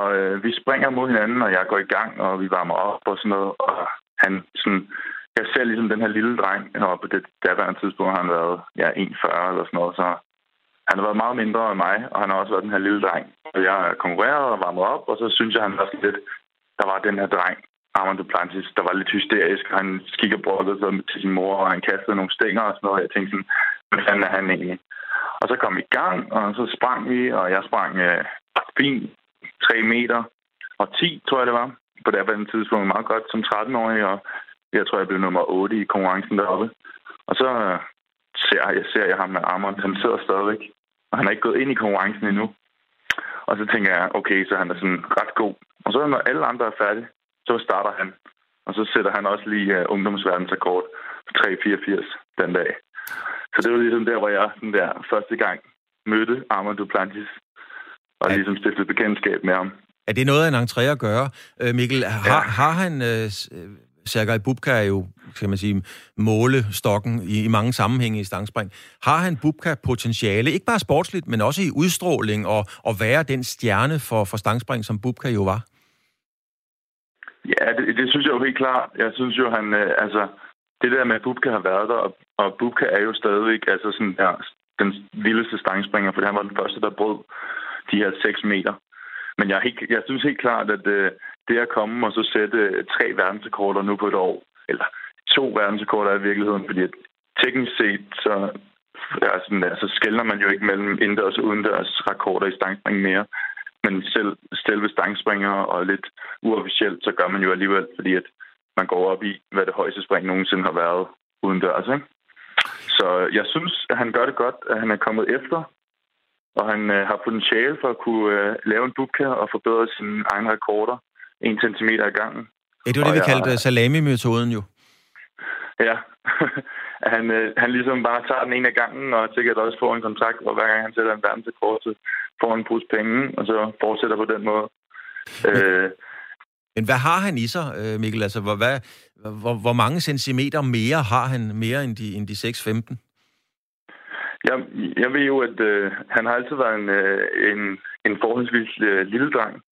Og øh, vi springer mod hinanden, og jeg går i gang, og vi varmer op og sådan noget, og han sådan, jeg ser ligesom den her lille dreng, og på det daværende tidspunkt har han været, ja, 1,40 eller sådan noget, så han har været meget mindre end mig, og han har også været den her lille dreng. Og jeg konkurrerede og varmede op, og så synes jeg, han var lidt... Der var den her dreng, Armand Duplantis, der var lidt hysterisk. Han kigger brokket til sin mor, og han kastede nogle stænger og sådan noget. Og jeg tænkte sådan, hvad fanden er han egentlig? Og så kom vi i gang, og så sprang vi, og jeg sprang øh, fint. 3 meter og 10, tror jeg det var. På det her tidspunkt meget godt som 13-årig, og jeg tror, jeg blev nummer 8 i konkurrencen deroppe. Og så øh, ser jeg, ser jeg ham med Armand, han sidder stadigvæk. Og han er ikke gået ind i konkurrencen endnu. Og så tænker jeg, okay, så han er sådan ret god. Og så når alle andre er færdige, så starter han. Og så sætter han også lige uh, ungdomsverdensrekord på 3.84 den dag. Så det var ligesom der, hvor jeg sådan der første gang mødte Armand Duplantis. Og Ja. ligesom stiftede bekendtskab med ham. Er det noget af en entré at gøre? Øh, Mikkel, har, har han... Øh, øh, Sergej Bubka er jo, skal man sige, målestokken i, i mange sammenhænge i stangspring. Har han Bubka-potentiale, ikke bare sportsligt, men også i udstråling og, og være den stjerne for, for stangspring, som Bubka jo var? Ja, det, det synes jeg jo helt klart. Jeg synes jo, han... Øh, altså, det der med, at Bubka har været der, og, og Bubka er jo stadigvæk altså sådan der, den vildeste stangspringer, fordi han var den første, der brød de her 6 meter. Men jeg, er helt, jeg synes helt klart, at øh, det at komme og så sætte tre verdensrekorder nu på et år, eller to verdensrekorder i virkeligheden, fordi at teknisk set, så, ja, sådan der, så skældner man jo ikke mellem indendørs og udendørs rekorder i stangspring mere. Men selv selve stangspringer og lidt uofficielt, så gør man jo alligevel, fordi at man går op i, hvad det højeste spring nogensinde har været udendørs. Ikke? Så jeg synes, at han gør det godt, at han er kommet efter, og han øh, har potentiale for at kunne øh, lave en bootcamp og forbedre sine egne rekorder 1 cm i gangen. Ja, det var det, vi kaldte salami-metoden jo. Ja, han, øh, han ligesom bare tager den ene af gangen, og sikkert også får en kontrakt, og hver gang han sætter en verdensrekord, så får han en pose penge, og så fortsætter på den måde. Øh, Men hvad har han i sig, øh, Mikkel? Altså, hvor, hvad, hvor, hvor mange centimeter mere har han mere end de, end de 6-15? Jeg, jeg ved jo, at øh, han har altid været en, øh, en, en forholdsvis øh, lille dreng.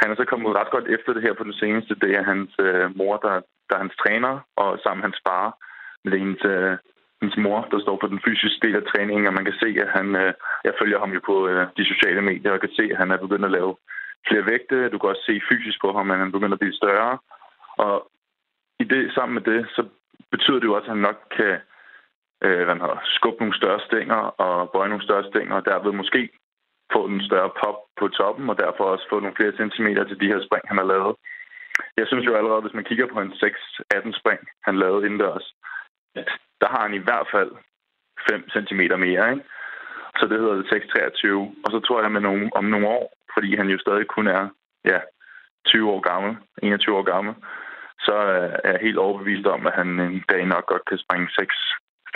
Han er så kommet ret godt efter det her på den seneste. Det er hans øh, mor, der, der er hans træner, og sammen hans far. Men det er hendes, øh, hendes mor, der står på den fysiske del af træningen, og man kan se, at han... Øh, jeg følger ham jo på øh, de sociale medier, og kan se, at han er begyndt at lave flere vægte. Du kan også se fysisk på ham, at han er at blive større. Og i det, sammen med det, så betyder det jo også, at han nok kan øh, hvad skubbe nogle større stænger og bøje nogle større stænger, og derved måske få en større pop på toppen, og derfor også få nogle flere centimeter til de her spring, han har lavet. Jeg synes jo allerede, hvis man kigger på en 6-18 spring, han lavede indendørs, at der har han i hvert fald 5 cm mere, ikke? Så det hedder det 6-23. Og så tror jeg, med nogle, om nogle år, fordi han jo stadig kun er ja, 20 år gammel, 21 år gammel, så øh, er jeg helt overbevist om, at han en dag nok godt kan springe 6,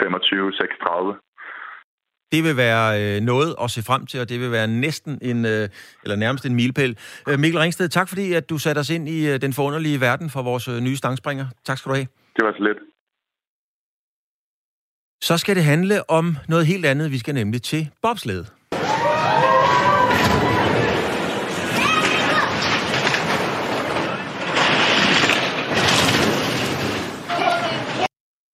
25, 36. Det vil være øh, noget at se frem til, og det vil være næsten en, øh, eller nærmest en milepæl. Øh, Mikkel Ringsted, tak fordi at du satte os ind i øh, den forunderlige verden for vores øh, nye stangspringer. Tak skal du have. Det var så lidt. Så skal det handle om noget helt andet. Vi skal nemlig til bobsled.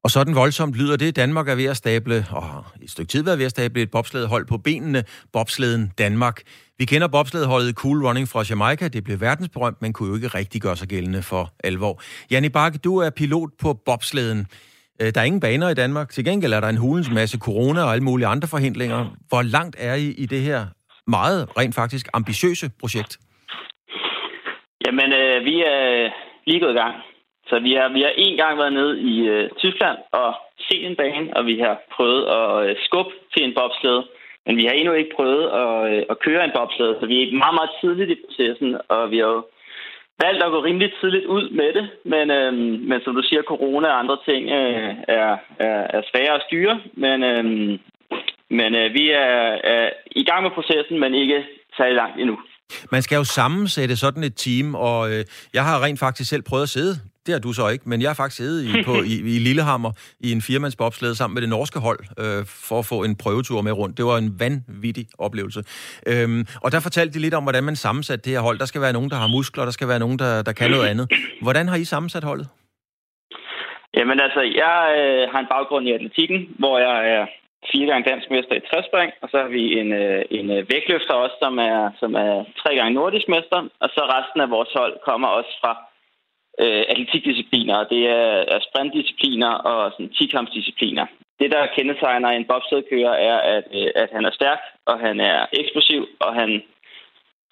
Og sådan voldsomt lyder det. Danmark er ved at stable, og et stykke tid været ved at stable et bobsledhold på benene. Bobsleden Danmark. Vi kender bobsledholdet Cool Running fra Jamaica. Det blev verdensberømt, men kunne jo ikke rigtig gøre sig gældende for alvor. Janni Bakke, du er pilot på bobsleden. Øh, der er ingen baner i Danmark. Til gengæld er der en hulens masse corona og alle mulige andre forhindringer. Hvor langt er I i det her meget, rent faktisk, ambitiøse projekt? Jamen, øh, vi er lige gået i gang. Så vi har, vi har en gang været nede i øh, Tyskland og set en bane, og vi har prøvet at øh, skubbe til en bobsled. Men vi har endnu ikke prøvet at, øh, at køre en bobsled, så vi er meget, meget tidligt i processen, og vi har jo valgt at gå rimelig tidligt ud med det. Men, øh, men som du siger, corona og andre ting øh, er, er, er svære at styre. Men, øh, men øh, vi er, er i gang med processen, men ikke særlig langt endnu. Man skal jo sammensætte sådan et team, og øh, jeg har rent faktisk selv prøvet at sidde, det har du så ikke, men jeg har faktisk siddet i, på, i, i Lillehammer i en firmandsbobslede sammen med det norske hold, øh, for at få en prøvetur med rundt. Det var en vanvittig oplevelse. Øhm, og der fortalte de lidt om, hvordan man sammensat det her hold. Der skal være nogen, der har muskler, der skal være nogen, der, der kan noget andet. Hvordan har I sammensat holdet? Jamen altså, jeg øh, har en baggrund i atletikken, hvor jeg er fire gange dansk mester i træspring, og så har vi en, øh, en øh, vægtløfter også, som er, som er tre gange nordisk mester, og så resten af vores hold kommer også fra øh, atletikdiscipliner. Det er, er sprintdiscipliner og sådan 10-kampsdiscipliner. Det, der kendetegner en bobsledkører, er, at, øh, at han er stærk, og han er eksplosiv, og han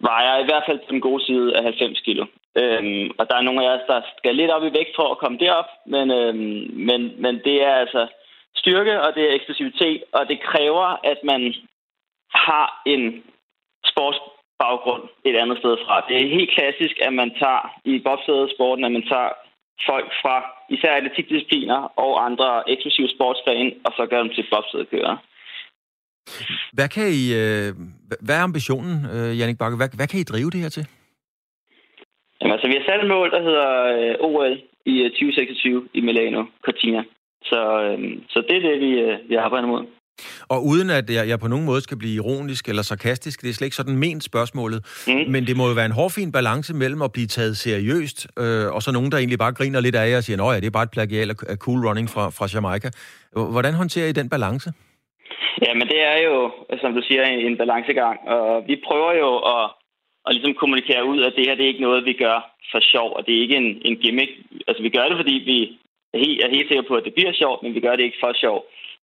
vejer i hvert fald på den gode side af 90 kilo. Øhm, og der er nogle af os, der skal lidt op i vægt for at komme derop, men, øhm, men, men det er altså styrke, og det er eksplosivitet, og det kræver, at man har en sports sportsbaggrund et andet sted fra. Det er helt klassisk, at man tager i bobslædesporten, at man tager folk fra især atletikdiscipliner og andre eksplosive sportsgrene, og så gør dem til bobslædekørere. Hvad kan I, øh, hvad er ambitionen, øh, Jannik Bakke? Hvad, hvad kan I drive det her til? Jamen, altså, vi har sat et mål, der hedder øh, OL i øh, 2026 i Milano, Cortina. Så, øh, så det er det, vi, vi arbejder mod. Og uden at jeg, jeg på nogen måde skal blive ironisk eller sarkastisk, det er slet ikke sådan ment spørgsmålet, mm. men det må jo være en hårfin balance mellem at blive taget seriøst, øh, og så nogen, der egentlig bare griner lidt af jer og siger, at det er bare et plagial af cool running fra, fra Jamaica. Hvordan håndterer I den balance? Ja, men det er jo, som du siger, en balancegang, og vi prøver jo at, at ligesom kommunikere ud, at det her det er ikke noget, vi gør for sjov, og det er ikke en, en gimmick. Altså, vi gør det, fordi vi er helt, er helt sikre på, at det bliver sjovt, men vi gør det ikke for sjov.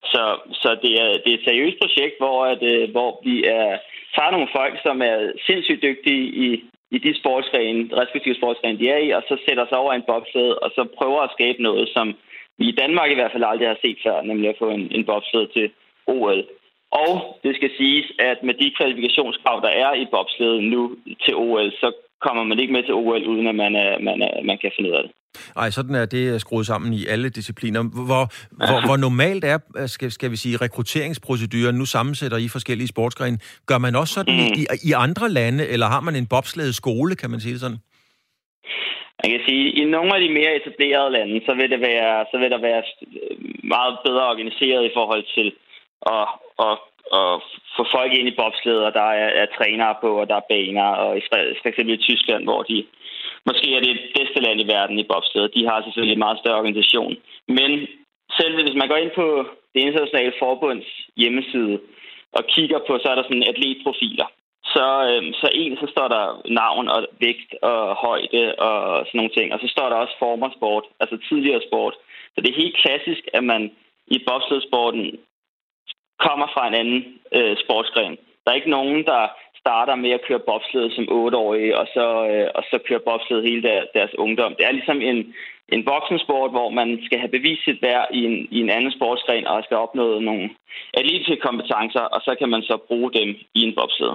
Så, så det, er, det er et seriøst projekt, hvor, at, øh, hvor vi er, tager nogle folk, som er sindssygt dygtige i, i de sportsgrene, respektive sportsgrene, de er i, og så sætter sig over en bobsled, og så prøver at skabe noget, som, vi i Danmark i hvert fald aldrig har set før, nemlig at få en, en bobsled til OL. Og det skal siges, at med de kvalifikationskrav, der er i bobsleden nu til OL, så kommer man ikke med til OL, uden at man, er, man, er, man kan finde ud af det. Ej, sådan er det skruet sammen i alle discipliner. Hvor, hvor, hvor normalt er, skal, skal vi sige, rekrutteringsproceduren, nu sammensætter I forskellige sportsgrene. Gør man også sådan mm. i, i andre lande, eller har man en bobsledet skole, kan man sige det sådan? Man kan sige, at i nogle af de mere etablerede lande, så vil, det være, så vil der være meget bedre organiseret i forhold til at, at, at få folk ind i og der er, er trænere på, og der er baner, og i, for eksempel i Tyskland, hvor de måske er det bedste land i verden i bobsled. De har selvfølgelig en meget større organisation. Men selv hvis man går ind på det internationale forbunds hjemmeside og kigger på, så er der sådan atletprofiler. Så, øh, så en, så står der navn og vægt og højde og sådan nogle ting. Og så står der også former sport, altså tidligere sport. Så det er helt klassisk, at man i bobsledsporten kommer fra en anden øh, sportsgren. Der er ikke nogen, der starter med at køre bobsled som 8-årige, og så, øh, og så kører bobsled hele der, deres ungdom. Det er ligesom en, en voksensport, hvor man skal have bevist sit værd i en, i en anden sportsgren, og skal opnå nogle atletiske kompetencer, og så kan man så bruge dem i en bobsled.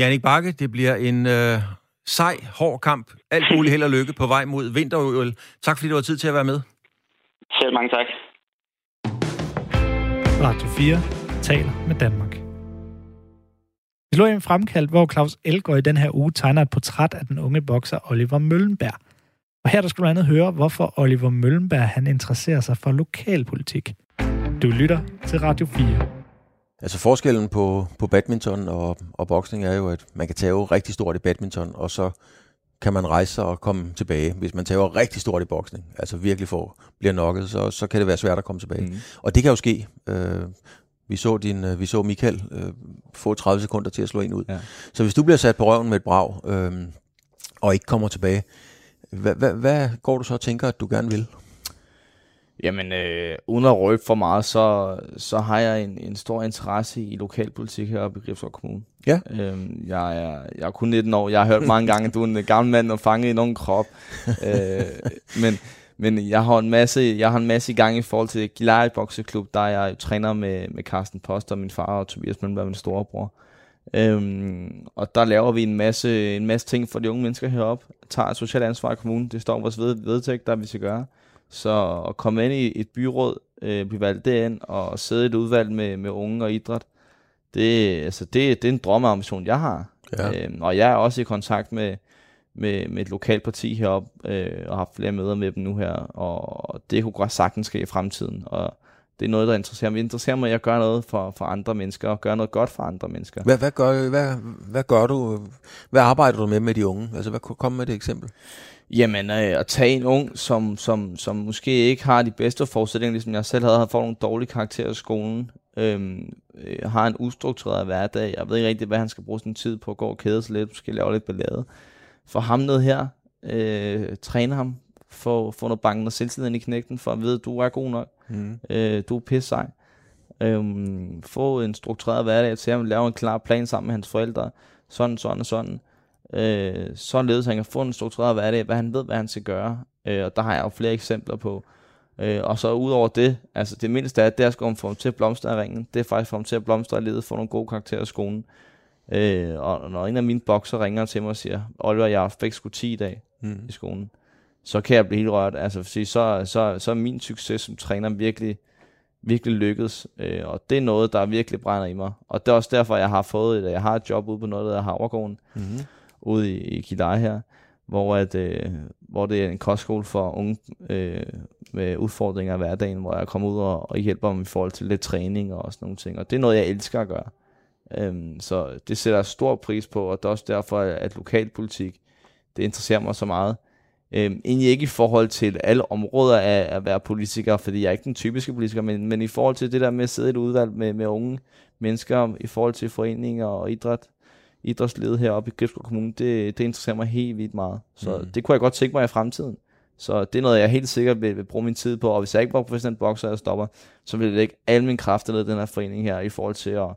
Janik Bakke, det bliver en øh, sej, hård kamp. Alt muligt held og lykke på vej mod vinter. Tak fordi du har tid til at være med. Selv mange tak. Radio 4 taler med Danmark. Vi slår en fremkaldt, hvor Claus Elgaard i den her uge tegner et portræt af den unge bokser Oliver Møllenberg. Og her der skal du andet høre, hvorfor Oliver Møllenberg han interesserer sig for lokalpolitik. Du lytter til Radio 4. Altså forskellen på, på badminton og, og boksning er jo, at man kan tage rigtig stort i badminton, og så kan man rejse sig og komme tilbage. Hvis man tager rigtig stort i boksning, altså virkelig får, bliver nokket, så, så kan det være svært at komme tilbage. Mm. Og det kan jo ske. Øh, vi så, din, øh, vi så Michael øh, få 30 sekunder til at slå en ud. Ja. Så hvis du bliver sat på røven med et brag, øh, og ikke kommer tilbage, hvad, hvad, hvad går du så og tænker, at du gerne vil? Jamen, øh, uden at røbe for meget, så, så har jeg en, en stor interesse i lokalpolitik heroppe i Gribskov Kommune. Ja. Øhm, jeg, er, jeg er kun 19 år. Jeg har hørt mange gange, at du er en gammel mand og fanget i nogen krop. øh, men, men jeg har en masse, jeg har en masse i gang i forhold til Gilari Bokseklub, der er jeg træner med, med Carsten Post og min far og Tobias Møllenberg, min storebror. Øhm, og der laver vi en masse, en masse ting for de unge mennesker heroppe. Tager et socialt ansvar i kommunen. Det står vores ved, vedtægt, der vi skal gøre. Så at komme ind i et byråd, øh, blive valgt derind og sidde i et udvalg med, med unge og idræt, det, altså det, det er en drømmeambition, jeg har. Ja. Øhm, og jeg er også i kontakt med, med, med et lokalt parti heroppe, øh, og har haft flere møder med dem nu her, og det kunne godt sagtens ske i fremtiden, og det er noget, der interesserer mig. Det interesserer mig, at jeg gør noget for, for andre mennesker, og gør noget godt for andre mennesker. Hvad, hvad, gør, hvad, hvad gør du? Hvad arbejder du med med de unge? Altså, hvad kom med et eksempel? Jamen, øh, at tage en ung, som, som, som måske ikke har de bedste forudsætninger, ligesom jeg selv havde, har fået nogle dårlige karakterer i skolen, øhm, øh, har en ustruktureret hverdag, jeg ved ikke rigtig, hvad han skal bruge sin tid på, at gå og kæde sig lidt, måske lave lidt ballade. For ham ned her, øh, træne ham, få, få noget banken og selvtilliden i knægten, for at vide, at du er god nok, mm. øh, du er pisse sej. Øhm, få en struktureret hverdag til ham, lave en klar plan sammen med hans forældre, sådan, sådan og sådan øh, således han kan få en struktureret hverdag, hvad han ved, hvad han skal gøre. Øh, og der har jeg jo flere eksempler på. Øh, og så udover det, altså det mindste er, det er at få ham til at blomstre i ringen. Det er faktisk få ham til at blomstre i livet, få nogle gode karakterer i skolen. Øh, og når en af mine bokser ringer til mig og siger, Oliver, jeg fik sgu 10 i dag mm. i skolen, så kan jeg blive helt rørt. Altså, fordi så, så, så er min succes som træner virkelig, virkelig lykkedes. Øh, og det er noget, der virkelig brænder i mig. Og det er også derfor, jeg har fået et, jeg har et job ude på noget, der hedder Havregården. Mm ude i, i Kidai her, hvor, at, øh, hvor det er en kostskole for unge øh, med udfordringer i hverdagen, hvor jeg kommer ud og, og hjælper dem i forhold til lidt træning og sådan nogle ting. Og det er noget, jeg elsker at gøre. Øhm, så det sætter jeg stor pris på, og det er også derfor, at lokalpolitik, det interesserer mig så meget. Øhm, egentlig ikke i forhold til alle områder af at være politiker, fordi jeg er ikke den typiske politiker, men, men i forhold til det der med at sidde i et udvalg med, med unge mennesker, i forhold til foreninger og idræt, idrætslivet heroppe i Gribskov Kommune, det, det interesserer mig helt vildt meget. Så mm. det kunne jeg godt tænke mig i fremtiden. Så det er noget, jeg helt sikkert vil, vil bruge min tid på, og hvis jeg ikke var professionel bokser, og jeg stopper, så vil jeg lægge alle mine kræfter ned i den her forening her, i forhold til at,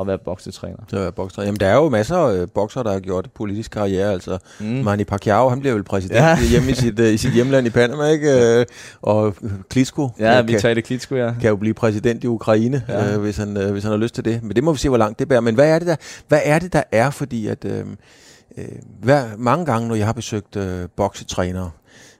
at være boksetræner. Det er bokser. Jamen, der er jo masser af øh, bokser, der har gjort politisk karriere. Altså, mm. Manny Pacquiao, han bliver vel præsident ja. hjemme i sit, uh, i sit hjemland i Panama, ikke? Uh, og Klitschko. Ja, vi tager det Klitschko, ja. Kan jo blive præsident i Ukraine, ja. uh, hvis, han, uh, hvis han har lyst til det. Men det må vi se, hvor langt det bærer. Men hvad er det, der, hvad er, det, der er? Fordi at, uh, hver, mange gange, når jeg har besøgt uh, boksetrænere,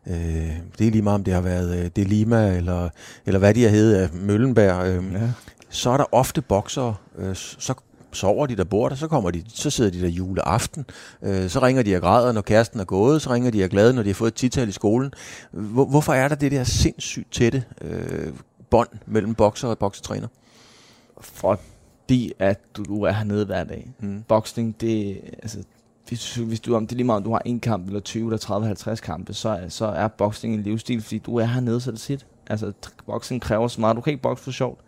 Øh, det er lige meget, om det har været øh, det Lima, eller, eller hvad de har heddet, Møllenberg. Øh, ja. Så er der ofte bokser, øh, så sover de, der bor der, så kommer de, så sidder de der juleaften, øh, så ringer de og græder, når kæresten er gået, så ringer de og glade, når de har fået et tital i skolen. Hvor, hvorfor er der det der sindssygt tætte øh, bånd mellem bokser og boksetræner? Fordi at du, du er hernede hver dag. Mm. Boksning, det, altså, hvis, hvis du, om det er lige meget, om du har en kamp, eller 20, eller 30, 50 kampe, så, så er boksning en livsstil, fordi du er hernede, så det sit. Altså, boksning kræver så meget. Du kan ikke bokse for sjovt.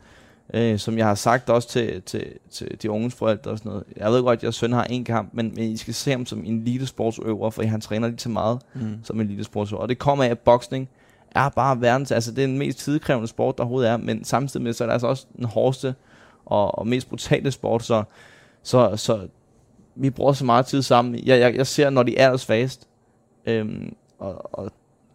Øh, som jeg har sagt også til, til, til de unges forældre og sådan noget. Jeg ved godt, at jeres søn har en kamp, men, men I skal se ham som en elitesportsøver, for han træner lige til meget mm. som en elitesportsøver. Og det kommer af, at boksning er bare verdens, altså det er den mest tidkrævende sport, der overhovedet er, men samtidig med, så er det altså også den hårdeste og, og mest brutale sport, så, så, så vi bruger så meget tid sammen. Jeg, jeg, jeg ser, når de er svagest, øhm, og, og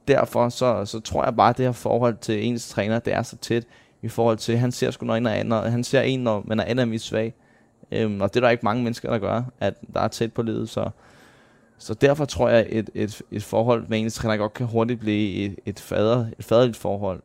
derfor så, så tror jeg bare, at det her forhold til ens træner, det er så tæt i forhold til, han ser sgu når en er, andre, han ser en, når man er andet svag. Øhm, og det er der ikke mange mennesker, der gør, at der er tæt på livet, så, så derfor tror jeg, at et, et, et forhold med ens træner godt kan hurtigt blive et, et, fader, et faderligt forhold.